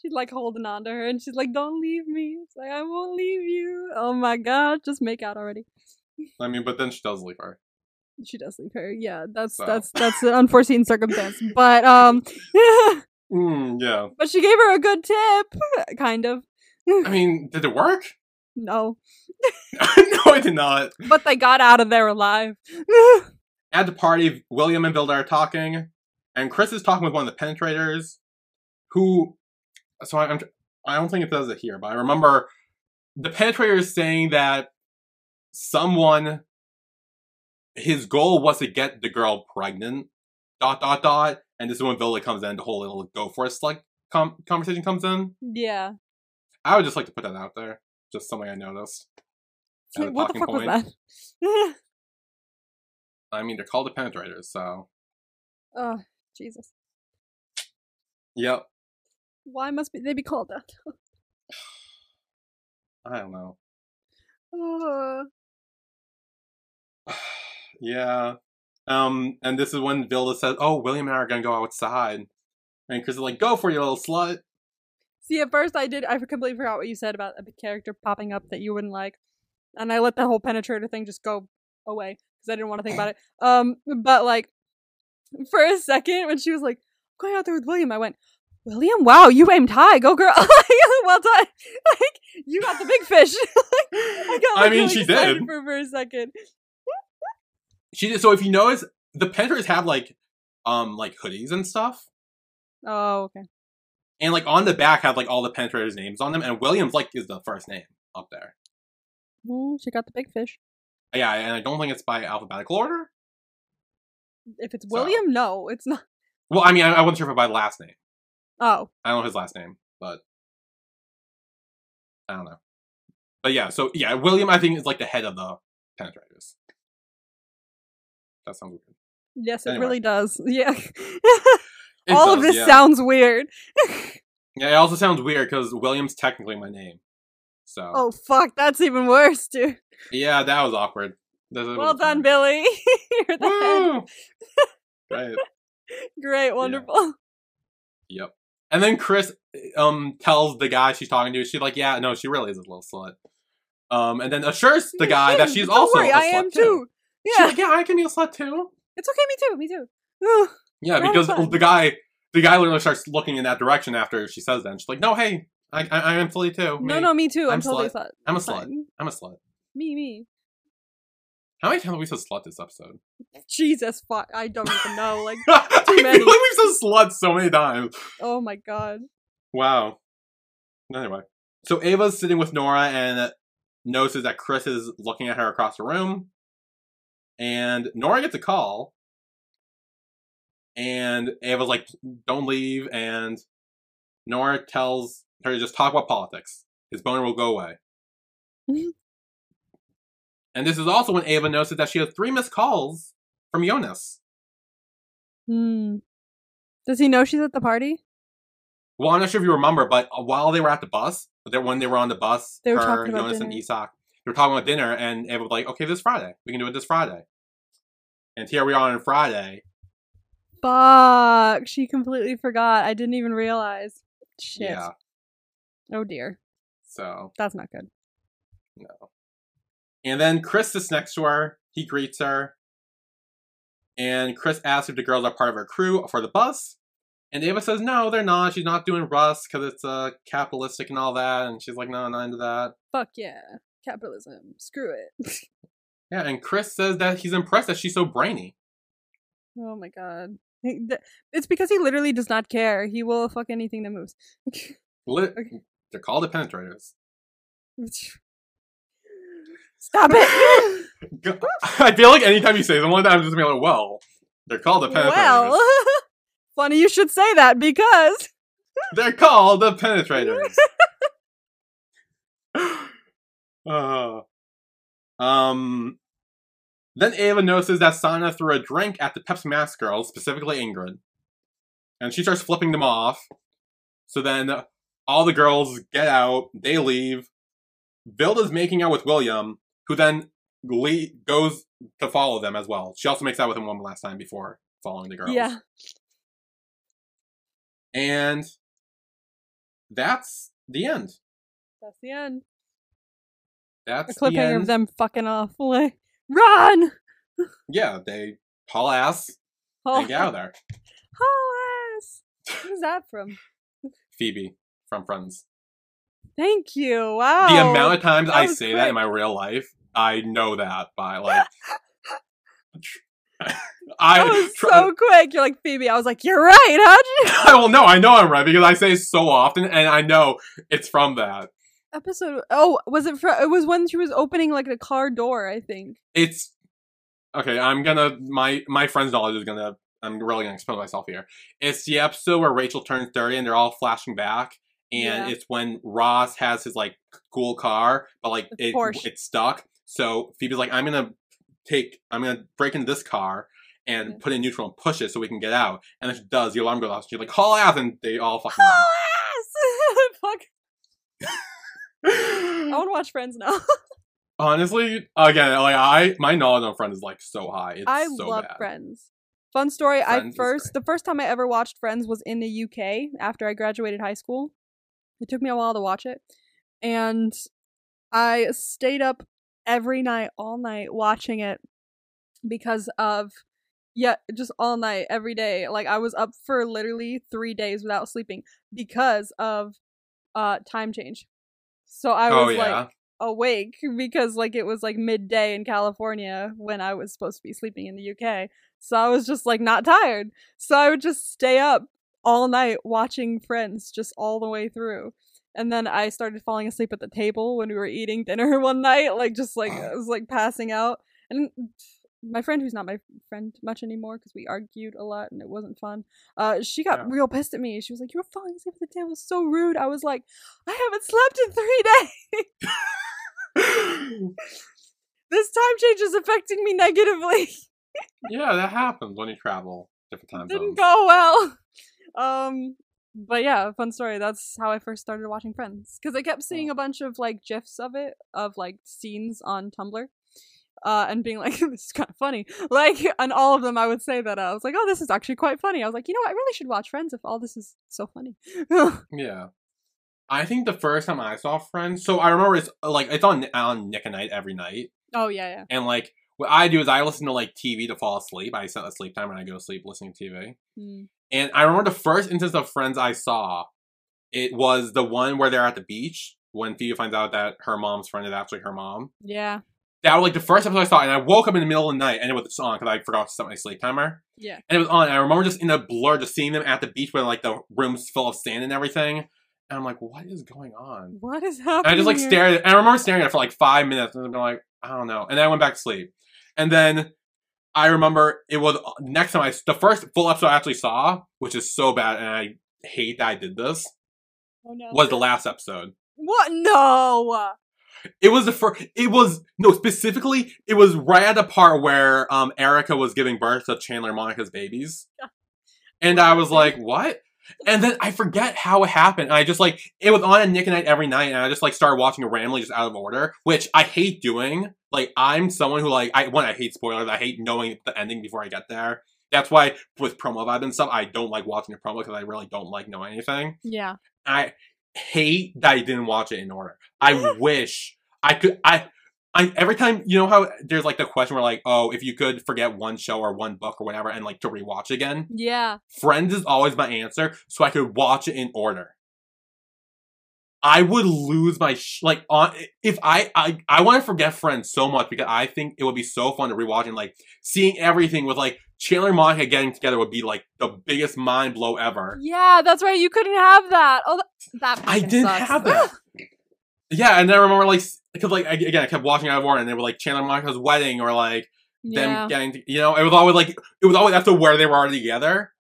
She's like holding on to her, and she's like, "Don't leave me." It's like I won't leave you. Oh my god, just make out already. I mean, but then she does leave her. She does leave her. Yeah, that's So. that's that's an unforeseen circumstance. But um, Mm, yeah. but she gave her a good tip, kind of. I mean, did it work? No, no, it did not. but they got out of there alive. At the party, William and Vilda are talking, and Chris is talking with one of the penetrators, who. So I'm. I don't think it says it here, but I remember the penetrator is saying that someone. His goal was to get the girl pregnant. Dot dot dot, and this is when Vilda comes in. The whole little go for a like com- conversation comes in. yeah. I would just like to put that out there, just something I noticed. What the fuck was point. that? I mean, they're called the penetrators, so oh, Jesus. yep. Why must be they be called that? I don't know. Uh, yeah. Um, and this is when Vilda says, "Oh, William and I are gonna go outside," and Chris is like, "Go for you, little slut." See, at first I did. I completely forgot what you said about a character popping up that you wouldn't like, and I let the whole penetrator thing just go away because I didn't want to think about it. Um, but like for a second when she was like going out there with William, I went, "William, wow, you aimed high, go girl, well done." Like you got the big fish. I got. I mean, really she did. for, for a second. She did. So if you notice, the penetrators have like, um, like hoodies and stuff, Oh, okay. and like on the back have like all the penetrators' names on them, and William's like is the first name up there. Ooh, she got the big fish. Yeah, and I don't think it's by alphabetical order. If it's So- William, no, it's not. Well, I mean, I, I wasn't sure if it by last name. Oh, I don't know his last name, but I don't know. But yeah, so yeah, William I think is like the head of the penetrators. That sounds weird. yes, it Anyway. really does. Yeah. All of this yeah. sounds weird. Yeah, it also sounds weird because William's technically my name. So Oh fuck, that's even worse, dude. yeah, that was awkward. That was Well done. Billy. You're the head. Woo! right. Great, wonderful. Yep. And then Chris um tells the guy she's talking to, she's like, yeah, no, she really is a little slut. Um, and then assures the guy that she's also worry, a I slut am too. too. She's Yeah, like, yeah, I can be a slut too. it's okay. Me too. Me too. Ugh. Yeah, because the guy, the guy literally starts looking in that direction after she says that. And she's like, no, hey, I, I, I am fully too. No, Me. no, me too. I'm, I'm totally slut. slut. I'm a slut. I'm a slut. Me, me. How many times have we said slut this episode? Jesus, fuck. I don't even know. Like, I feel like we've said slut so many times. oh my god. Wow. Anyway, so Ava's sitting with Nora and notices that Chris is looking at her across the room. And Nora gets a call. And Ava's like, don't leave. And Nora tells her to just talk about politics. His boner will go away. Mhm. and this is also when Ava notices that she has three missed calls from Jonas. Hmm. Does he know she's at the party? Well, I'm not sure if you remember, but uh, while they were at the bus, when they were on the bus, They were her, talking about Jonas, and dinner. Isak, they were talking about dinner, and Ava was like, "Okay, this Friday, we can do it this Friday." And here we are on Friday. Fuck. She completely forgot. I didn't even realize. Shit. Yeah. Oh dear. So That's not good. no. And then Chris is next to her. He greets her, and Chris asks if the girls are part of her crew for the bus. And Ava says no, they're not. She's not doing russ because it's uh, capitalistic and all that. And she's like, no, I'm not into that. Fuck yeah. Capitalism. Screw it. Yeah, and Chris says that he's impressed that she's so brainy. oh my god. It's because he literally does not care. He will fuck anything that moves. Lit- Okay. They're called the penetrators. Stop it. I feel like anytime you say something like that, I'm just gonna be like, well, they're called the penetrators. well, funny you should say that because They're called the penetrators. uh, um, then Ava notices that Sana threw a drink at the Pepsi Max girls, specifically Ingrid. And she starts flipping them off. So then all the girls get out, they leave. Vilda's making out with William, who then le- goes to follow them as well. She also makes out with him one last time before following the girls. yeah. And that's the end. That's the end. A That's the cliffhanger end. of them fucking off. Like, run! Yeah, they haul ass Oh, and get out of there. oh ass. Who's that from? Phoebe from Friends. Thank you. Wow. the amount of times that I say that in my real life, I know that by like. I that was try- so quick. You're like Phoebe. I was like, you're right. How'd you? I will know. I know I'm right because I say it so often, and I know it's from that. Episode. Oh, was it? For, it was when she was opening like a car door. I think. It's okay. I'm gonna my my friend's knowledge is gonna. I'm really gonna expose myself here. It's the episode where Rachel turns thirty and they're all flashing back, and Yeah. it's when Ross has his like cool car, but like it, it's stuck. So Phoebe's like, I'm gonna take, I'm gonna break into this car and Yeah. put it in neutral and push it so we can get out. And then she does. The alarm goes off. She's like, call ass, and they all fucking. Oh ass. Fuck. I want to watch Friends now. Honestly, again, like I, my knowledge on Friends is like so high. It's I so love bad. Friends. Fun story. I Friends is first the first time I ever watched Friends was in the UK after I graduated high school. It took me a while to watch it, and I stayed up every night, all night, watching it because of yeah, just all night, every day. Like I was up for literally three days without sleeping because of uh time change. So I oh was yeah. like awake because like it was like midday in California when I was supposed to be sleeping in the UK. So I was just like not tired. So I would just stay up all night watching Friends just all the way through. And then I started falling asleep at the table when we were eating dinner one night, like just like I was like passing out. And my friend who's not my friend much anymore because we argued a lot and it wasn't fun. Uh she got Yeah. real pissed at me. She was like, You were falling asleep at the table, was so rude. I was like, I haven't slept in three days. this time change is affecting me negatively. yeah, that happens when you travel different time Didn't zones. go well. Um but yeah, fun story. That's how I first started watching Friends because I kept seeing a bunch of like gifs of it, of like scenes on Tumblr, uh, and being like, "This is kind of funny." Like, on all of them, I would say that uh, I was like, "Oh, this is actually quite funny." I was like, "You know, what? I really should watch Friends if all this is so funny." Yeah. I think the first time I saw Friends, so I remember it's like it's on on Nick at Night every night, oh yeah, yeah. and like what I do is I listen to like TV to fall asleep. I set a sleep timer and I go to sleep listening to TV. Mm. And I remember the first instance of Friends I saw, it was the one where they're at the beach when Phoebe finds out that her mom's friend is actually her mom. Yeah, That was like the first episode I saw, and I woke up in the middle of the night and it was on because I forgot to set my sleep timer. yeah. And it was on. And I remember just in a blur, just seeing them at the beach where like the room's full of sand and everything. And I'm like, what is going on? What is And happening? I just like stared. And I remember staring at it for like five minutes, and I'm like, I don't know. And then I went back to sleep. And then I remember it was next time I the first full episode I actually saw, which is so bad, and I hate that I did this. Oh no. Was the last episode. What? No. It was the first. It was no specifically. It was right at the part where um Erica was giving birth to Chandler and Monica's babies, and I was like, "What?" And then I forget how it happened. And I just like it was on at Nick at Night every night, and I just like started watching it randomly, just out of order, which I hate doing. Like I'm someone who like I one I hate spoilers. I hate knowing the ending before I get there. That's why with promo vibe and stuff, I don't like watching the promo because I really don't like knowing anything. Yeah. I hate that I didn't watch it in order. I wish I could. I, I every time you know how there's like the question where like, oh, if you could forget one show or one book or whatever and like to rewatch again, Yeah. Friends is always my answer, so I could watch it in order. I would lose my sh- like on if I I I want to forget Friends so much because I think it would be so fun to rewatch and like seeing everything with like Chandler and Monica getting together would be like the biggest mind blow ever. Yeah, that's right. You couldn't have that. Oh, that, I didn't sucks. have that. Yeah, and then I remember like because like I- again I kept watching out of order and they were like Chandler Monica's wedding or like yeah. them getting to, you know it was always like it was always after where they were already together.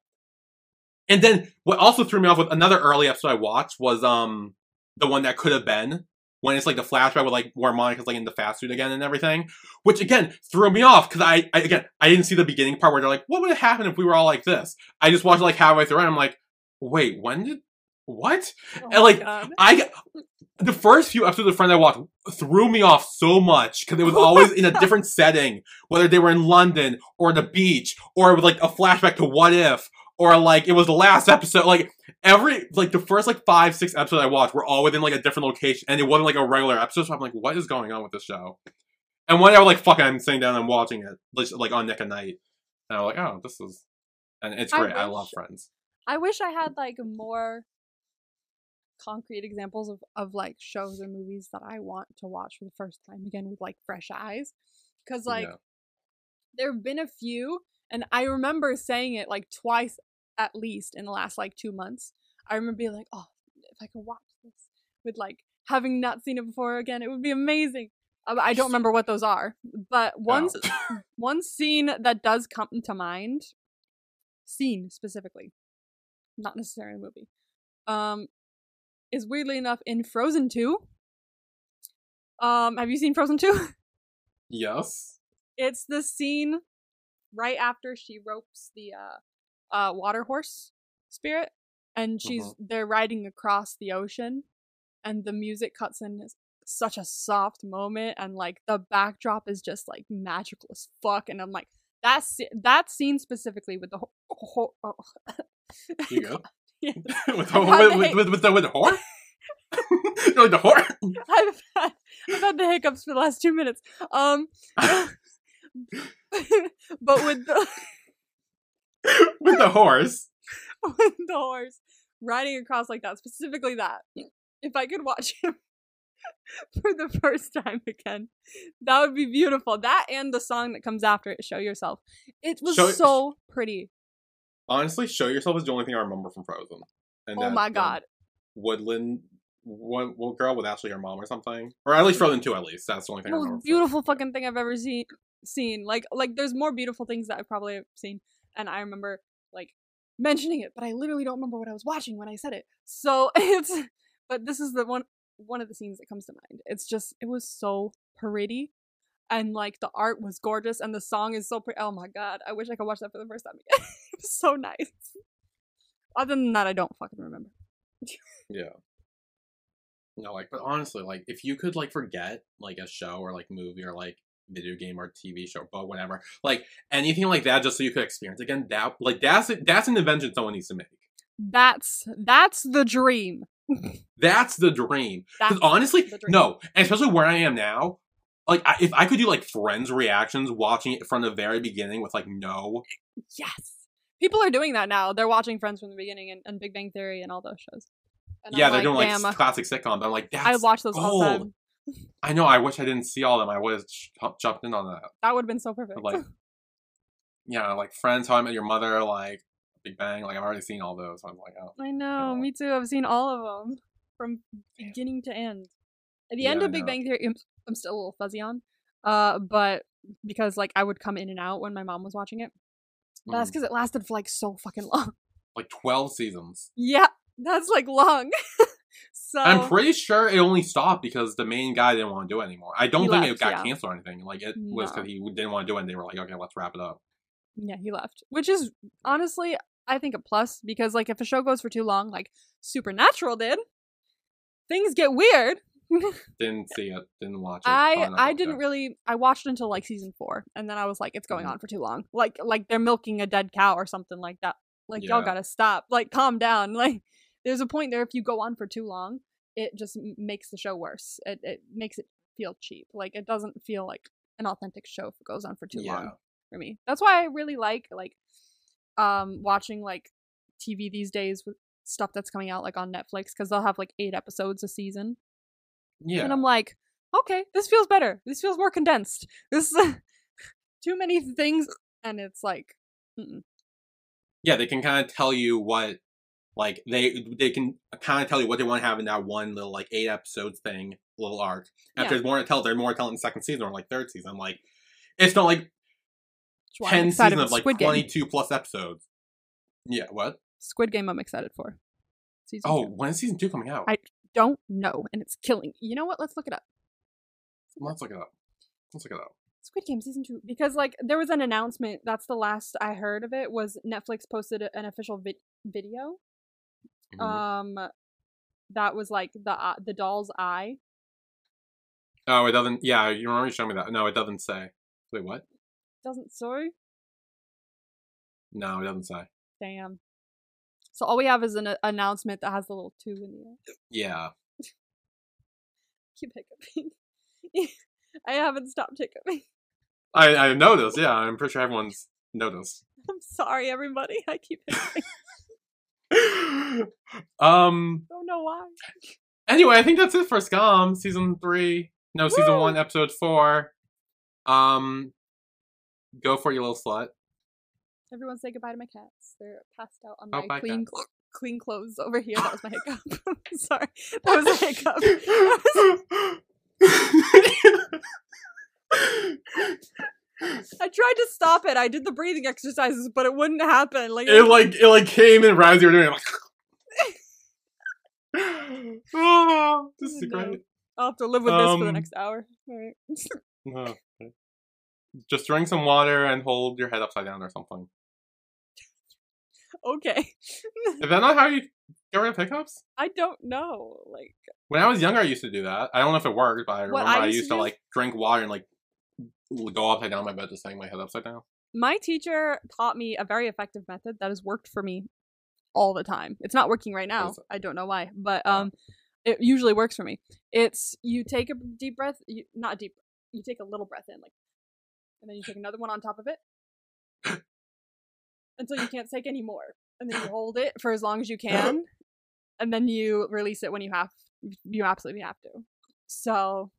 And then what also threw me off with another early episode I watched was um the one that could have been when it's like the flashback with like where Monica's like in the fast suit again and everything, which again threw me off because I, I again I didn't see the beginning part where they're like what would have happened if we were all like this. I just watched like halfway through and I'm like wait when did what Oh and, like, God. I the first few episodes of Friends I watched threw me off so much because it was always in a different setting, whether they were in London or the beach or it was like a flashback to What If or like it was the last episode. Like every like the first like five six episodes I watched were all within like a different location and it wasn't like a regular episode. So I'm like, what is going on with this show? And one day I was like, fuck, it, I'm sitting down and I'm watching it like, on Nick at Night, and I'm like, oh, this is and it's great. I wish- love Friends. I wish I had like more concrete examples of, of like shows or movies that I want to watch for the first time again with like fresh eyes. Cause like Yeah. there have been a few, and I remember saying it like twice at least in the last like two months. I remember being like, oh, if I could watch this with like having not seen it before again, it would be amazing. Uh, I don't remember what those are, but one Oh. one scene that does come to mind, scene specifically, not necessarily a movie, um, is weirdly enough in Frozen Two. Um, have you seen Frozen Two? yes. it's the scene right after she ropes the uh uh water horse spirit and she's Mhm. they're riding across the ocean and the music cuts in is such a soft moment and like the backdrop is just like magical as fuck and i'm like that sce- that scene specifically with the ho- ho-. You? With, the, with, the with, with, with the with the whore? Like the whore? I've had, I've had the hiccups for the last two minutes um but with the with the horse. with the horse riding across like that, specifically that. If I could watch him for the first time again, that would be beautiful. That and the song that comes after it, "Show Yourself." It was Show- so pretty. Honestly, show yourself is the only thing I remember from Frozen. And oh my god! Woodland one, one girl with Ashley, her mom or something, or at least Frozen two. At least that's the only thing. I remember Most from beautiful Frozen. fucking thing I've ever seen. Seen like like there's more beautiful things that I've probably have seen, and I remember like mentioning it, but I literally don't remember what I was watching when I said it. So it's but this is the one one of the scenes that comes to mind. It's just it was so pretty. And like the art was gorgeous and the song is so pretty. Oh my god, I wish I could watch that for the first time again. it was so nice. Other than that, I don't fucking remember. Yeah. No, like, but honestly, like, if you could like forget like a show or like movie or like video game or TV show, but whatever, like anything like that, just so you could experience again, that like that's that's an invention someone needs to make. That's that's the dream. That's the dream. Because honestly, the dream. no, and especially where I am now, like I, if I could do like friends reactions, watching it from the very beginning with like no, yes. People are doing that now. They're watching Friends from the beginning and, and Big Bang Theory and all those shows. And I'm yeah, they're doing like classic sitcom. But I'm like, that's I watch those all the oh, time. I know. I wish I didn't see all of them. I would have ch- jumped in on that. That would have been so perfect. But, like, yeah, like Friends, How I Met Your Mother, like Big Bang. Like I've already seen all those. So I'm like, oh, I know, know. me too. I've seen all of them from beginning to end. At the end of Big. Bang Theory, I'm, still a little fuzzy on, uh, but because like I would come in and out when my mom was watching it. But that's mm, because it lasted for like so fucking long. like twelve seasons. yeah, that's like long. so I'm pretty sure it only stopped because the main guy didn't want to do it anymore. I don't think left, it got yeah. canceled or anything. Like it was because he didn't want to do it. and They were like, okay, let's wrap it up. yeah, he left, which is honestly I think a plus because like if a show goes for too long, like Supernatural did, things get weird. Didn't see it. Didn't watch it. I I didn't really I watched until like season four, and then I was like, it's going Mhm. on for too long. Like like they're milking a dead cow or something like that. Like y'all gotta stop. Like calm down. Like there's a point there if you go on for too long, it just makes the show worse. It it makes it feel cheap. Like it doesn't feel like an authentic show if it goes on for too long for me. That's why I really like like um watching like TV these days with stuff that's coming out like on Netflix because they'll have like eight episodes a season. Yeah. And I'm like, okay, this feels better. This feels more condensed. This is too many things, and it's like, mm-mm. yeah, they can kind of tell you what, like they they can kind of tell you what they want to have in that one little like eight episodes thing, little arc. And if there's more to tell, they're more to tell in the second season or like third season. Like it's not like That's I'm ten excited seasons of like Squid Game. twenty two plus episodes. Yeah. What? Squid Game, I'm excited for. Season Oh, two. when is season two coming out? I- don't know, and it's killing. You know what? Let's look it up. Let's look it up. Let's look it up. Squid Game season two because like there was an announcement. That's the last I heard of it. Was Netflix posted an official vid- video. Mhm. Um, that was like the uh, the doll's eye. oh, it doesn't. Yeah, you remember you showed me that. No, it doesn't say. Wait, what? Doesn't say. No, it doesn't say. Damn. So all we have is an uh, announcement that has the little two in the air. Yeah. keep hiccuping. I haven't stopped hiccuping. I I noticed. Yeah, I'm pretty sure everyone's noticed. I'm sorry, everybody. I keep hiccuping. um. Don't know why. Anyway, I think that's it for Skam season three. No, season Woo! one, episode four. Um, go for it, you little slut. Everyone say goodbye to my cats. They're passed out on Oh, my bye, clean cl- clean clothes over here. That was my hiccup. sorry. That was a hiccup. I tried to stop it. I did the breathing exercises, but it wouldn't happen. Like it like it like came in right as you were doing it. Like, oh, this is No. great. I'll have to live with this for the Um, next hour. All right. Okay. Just drink some water and hold your head upside down or something. Okay. Is that not how you get rid of hiccups? I don't know. Like When I was younger, I used to do that. I don't know if it worked, but I remember I I used used to to like drink water and like go upside down on my bed, just hang my head upside down. my teacher taught me a very effective method that has worked for me all the time. It's not working right now. I don't know why, but um it usually works for me. It's you take a deep breath, you, not deep. You take a little breath in like and then you take another one on top of it until you can't take any more. And then you hold it for as long as you can and then you release it when you have you absolutely have to. So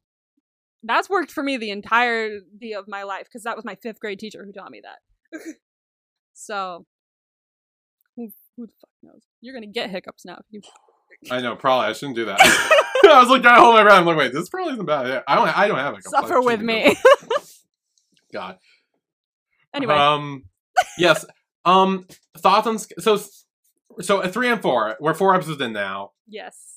that's worked for me the entirety of my life because that was my fifth grade teacher who taught me that. so who who the fuck knows? You're gonna get hiccups now. I know, probably I shouldn't do that. I was like to hold my breath. I'm like, wait, this probably isn't bad. I don't. I don't have hiccups. I suffer with me. God. anyway, Um. Yes. Um. Thoughts on so so at three and four. We're four episodes in now. yes.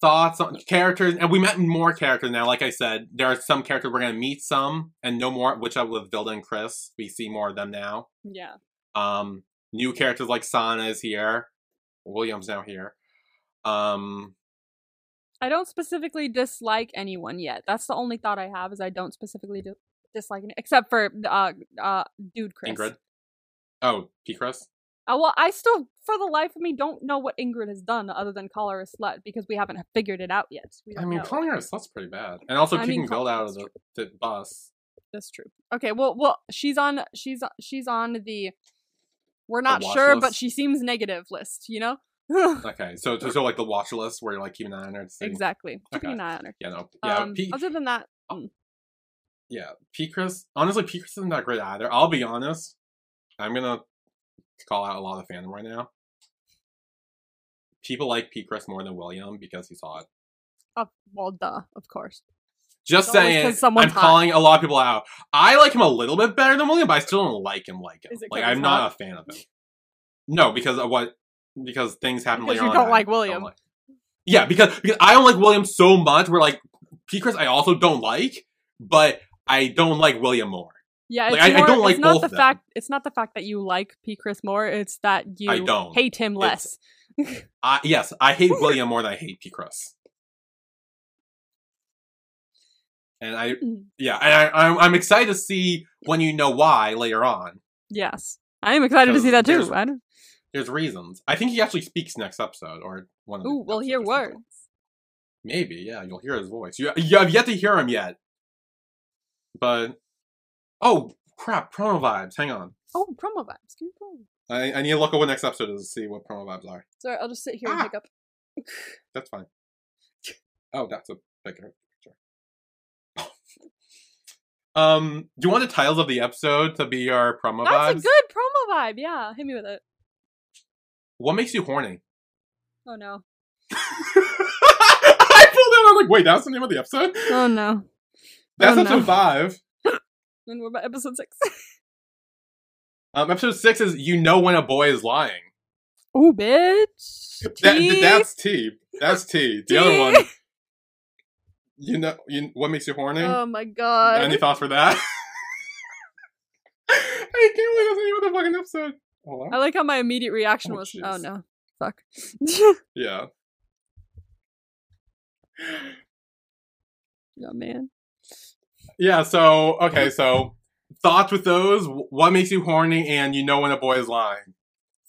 Thoughts on characters, and we met more characters now. Like I said, there are some characters we're gonna meet some, and no more. Which are with Vilda and Chris. We see more of them now. Yeah. Um. New characters like Sana is here. William's now here. Um, I don't specifically dislike anyone yet. That's the only thought I have is I don't specifically di- dislike any, except for uh uh dude Chris. Ingrid. Oh, P. Chris. Uh, well, I still, for the life of me, don't know what Ingrid has done other than call her a slut because we haven't figured it out yet. We I mean, know. calling her a slut's pretty bad, and also I kicking Vilda out of the, the bus. That's true. Okay, well, well, she's on, she's she's on the. We're not sure, but she seems negative list. You know. Okay, so so, like the watch list where you're like keeping an eye on her. Exactly. Keeping an eye on her. Yeah, no, yeah, um, P, other than that, mm, yeah, P. Chris. Honestly, P. Chris isn't that great either. I'll be honest. I'm gonna call out a lot of fandom right now. People like P. Chris more than William because he's hot. uh, well, duh, of course. Just It's saying, I'm hot. calling a lot of people out. I like him a little bit better than William, but I still don't like him like him. Is it 'cause Like I'm not hot? a fan of him. No, because of what? Because things happen Because later you on. don't like William. like. Yeah, because because I don't like William so much. We're like P. Chris. I also don't like, but I don't like William more. Yeah, Like, it's I- I more, don't like it's not the them. fact. It's not the fact that you like P. Chris more. It's that you I don't. hate him less. I, yes, I hate William more than I hate P. Chris. And I, Mm. yeah, and I, I'm, I'm excited to see when you know why later on. yes, I am excited to see that too. there's- I don't. There's reasons. I think he actually speaks next episode or one of the Ooh, we'll hear words. Maybe, yeah, you'll hear his voice. You, you have yet to hear him yet. But, oh, crap, promo vibes. Hang on. Oh, promo vibes. Give me promo. I, I need to look at what next episode is to see what promo vibes are. Sorry, I'll just sit here and pick up. That's fine. Oh, that's a bigger picture. um, do you want the titles of the episode to be our promo That's vibes? a good promo vibe. Yeah, hit me with it. What makes you horny? Oh no. I pulled out. I'm like, wait, that's the name of the episode. Oh no. That's Oh, episode no. five. And we're about episode six. Um, episode six is you know when a boy is lying. oh, bitch. That, Tea. that's T. That's T. The other one, you know, you what makes you horny? Oh my god. Any thoughts for that? I can't believe that's the name of the fucking episode. I like how my immediate reaction Oh, was, jeez. oh no. Fuck. Yeah. oh man. Yeah, so okay, so thoughts with those. What makes you horny and you know when a boy is lying?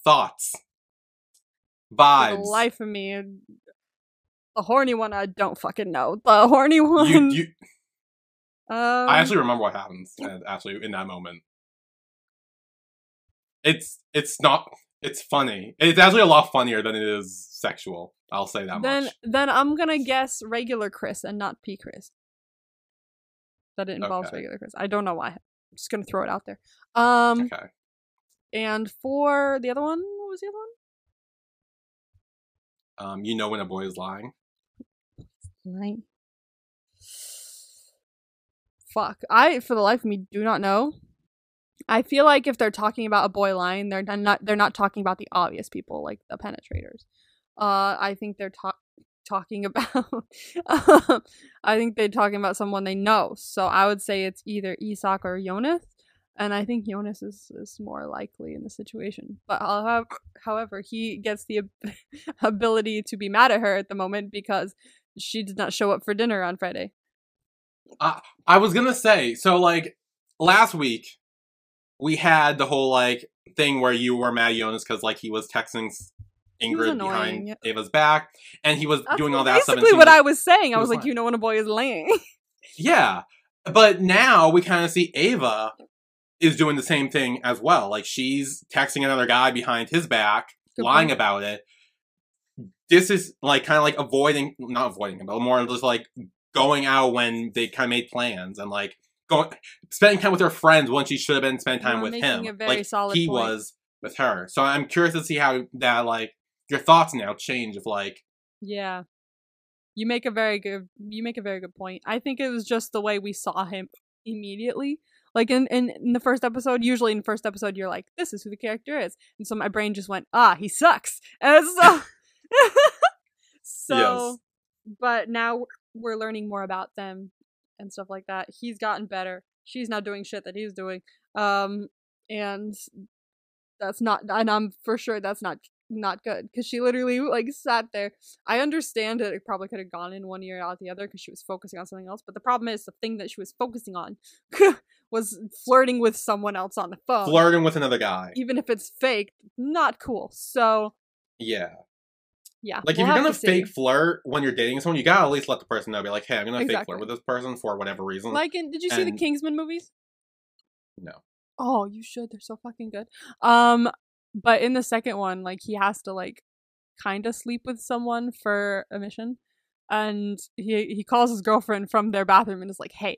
Thoughts. For Vibes. the life of me. The horny one, I don't fucking know. The horny one. you, you, um, I actually remember what happens uh, actually in that moment. It's it's not it's funny. It's actually a lot funnier than it is sexual. I'll say that then much. then I'm gonna guess regular Chris and not P Chris. That it involves Okay. regular Chris. I don't know why. I'm just gonna throw it out there. Um, Okay. and for the other one, what was the other one? Um, you know when a boy is lying. Right. Fuck. I, for the life of me, do not know. I feel like if they're talking about a boy lying, they're not they're not talking about the obvious people like the penetrators. Uh, I think they're talk talking about. Um, I think they're talking about someone they know. So I would say it's either Isak or Jonas, and I think Jonas is is more likely in the situation. But I'll have, however, he gets the ab- ability to be mad at her at the moment because she did not show up for dinner on Friday. I was gonna say, so like last week, we had the whole like thing where you were mad at Jonas because like he was texting Ingrid behind. Ava's back, and he was That's doing all that stuff. basically what was- I was saying. I was was like, lying. you know when a boy is laying. Yeah, but now we kind of see Ava is doing the same thing as well. Like she's texting another guy behind his back, Good lying point. about it. This is like kind of like avoiding, not avoiding him, but more just like going out when they kind of made plans and like going spending time with her friends when she should have been spending time You're with him. like he point. was with her. So I'm curious to see how that like your thoughts now change of like yeah. You make a very good you make a very good point. I think it was just the way we saw him immediately. Like in, in, in the first episode, usually in the first episode you're like, this is who the character is. And so my brain just went, ah, he sucks. And so So Yes. but now we're learning more about them and stuff like that. He's gotten better. She's not doing shit that he's doing. Um and that's not and I'm for sure that's not not good because she literally like sat there. I understand it. It probably could have gone in one ear out the other because she was focusing on something else. But the problem is the thing that she was focusing on was flirting with someone else on the phone. Flirting with another guy. Even if it's fake, not cool. So Yeah. yeah, Like we'll if you're gonna to see. fake flirt when you're dating someone, you gotta at least let the person know. Be like, hey, I'm gonna fake flirt with this person for whatever reason. Like, in, did you see the Kingsman movies? no. Oh, you should. They're so fucking good. Um, but in the second one, like he has to like kind of sleep with someone for a mission, and he he calls his girlfriend from their bathroom and is like, "Hey,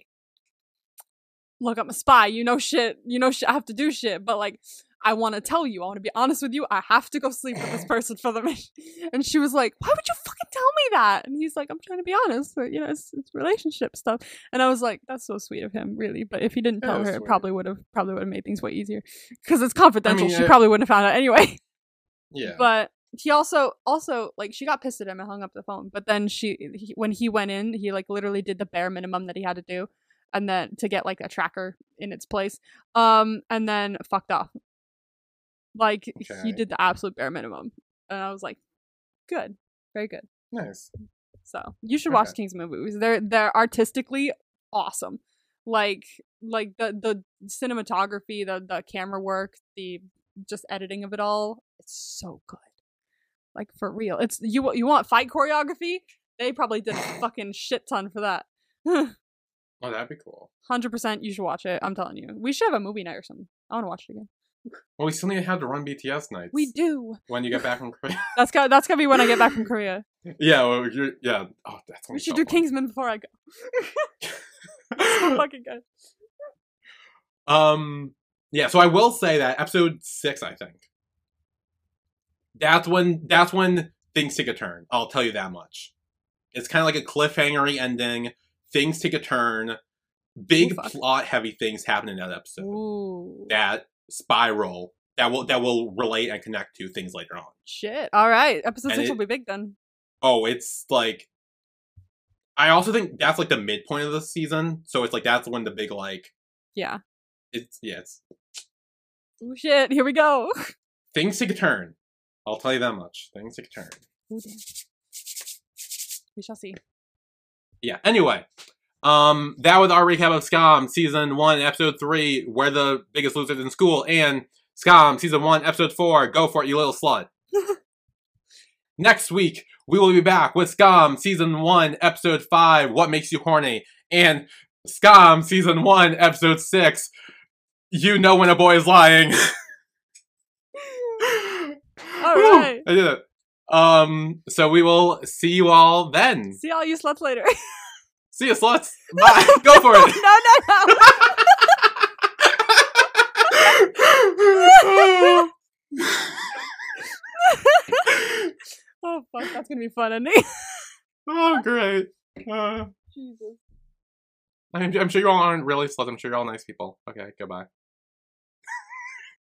look, I'm a spy. You know shit. You know shit. I have to do shit, but like." I want to tell you. I want to be honest with you. I have to go sleep with this person for the mission. And she was like, "Why would you fucking tell me that?" And he's like, "I'm trying to be honest. But, you know, it's, it's relationship stuff." And I was like, "That's so sweet of him, really." But if he didn't tell her, it probably would have probably would have made things way easier because it's confidential. mean, she uh, probably wouldn't have found out anyway. Yeah. But he also also like she got pissed at him and hung up the phone. But then she he, when he went in, he like literally did the bare minimum that he had to do, and then to get like a tracker in its place. Um, and then fucked off. Like he did the absolute bare minimum, and I was like, good, very good. Nice. So you should watch Okay. Kingsman movies. They're they're artistically awesome. Like like the the cinematography, the the camera work, the just editing of it all. It's so good. Like for real. It's you you want fight choreography? They probably did a fucking shit ton for that. Oh, that'd be cool. Hundred percent, you should watch it. I'm telling you, we should have a movie night or something. I want to watch it again. Well, we still need to have to run BTS nights. We do. when you get back from Korea. That's got that's gonna be when I get back from Korea. yeah, well, you're, yeah. Oh, that's gonna We should do fun. Kingsman before I go. so fucking good. Um, yeah. So I will say that episode six, I think, that's when that's when things take a turn. I'll tell you that much. It's kind of like a cliffhangery ending. Things take a turn. Big Ooh, plot heavy things happen in that episode. Ooh. That spiral that will that will relate and connect to things later on. Shit. All right. Episode And six it- will be big then. Oh, it's like I also think that's like the midpoint of the season. So it's like that's when the big like Yeah. it's yeah, it's Oh shit. Here we go. things take a turn. I'll tell you that much. Things take a turn. Ooh. We shall see. Yeah. Anyway, um, that was our recap of Skam season one, episode three, where the biggest losers in school, and Skam season one, episode four, go for it, you little slut. Next week, we will be back with Skam season one, episode five, what makes you horny, and Skam season one, episode six, you know when a boy is lying. All right. I did it. Um, so we will see you all then. See all you sluts later. See you, sluts. Bye. Go for it. no, no, no. oh fuck, that's gonna be fun, isn't it? oh, great. Uh, Jesus. I'm, I'm sure you all aren't really sluts. I'm sure you're all nice people. Okay, goodbye.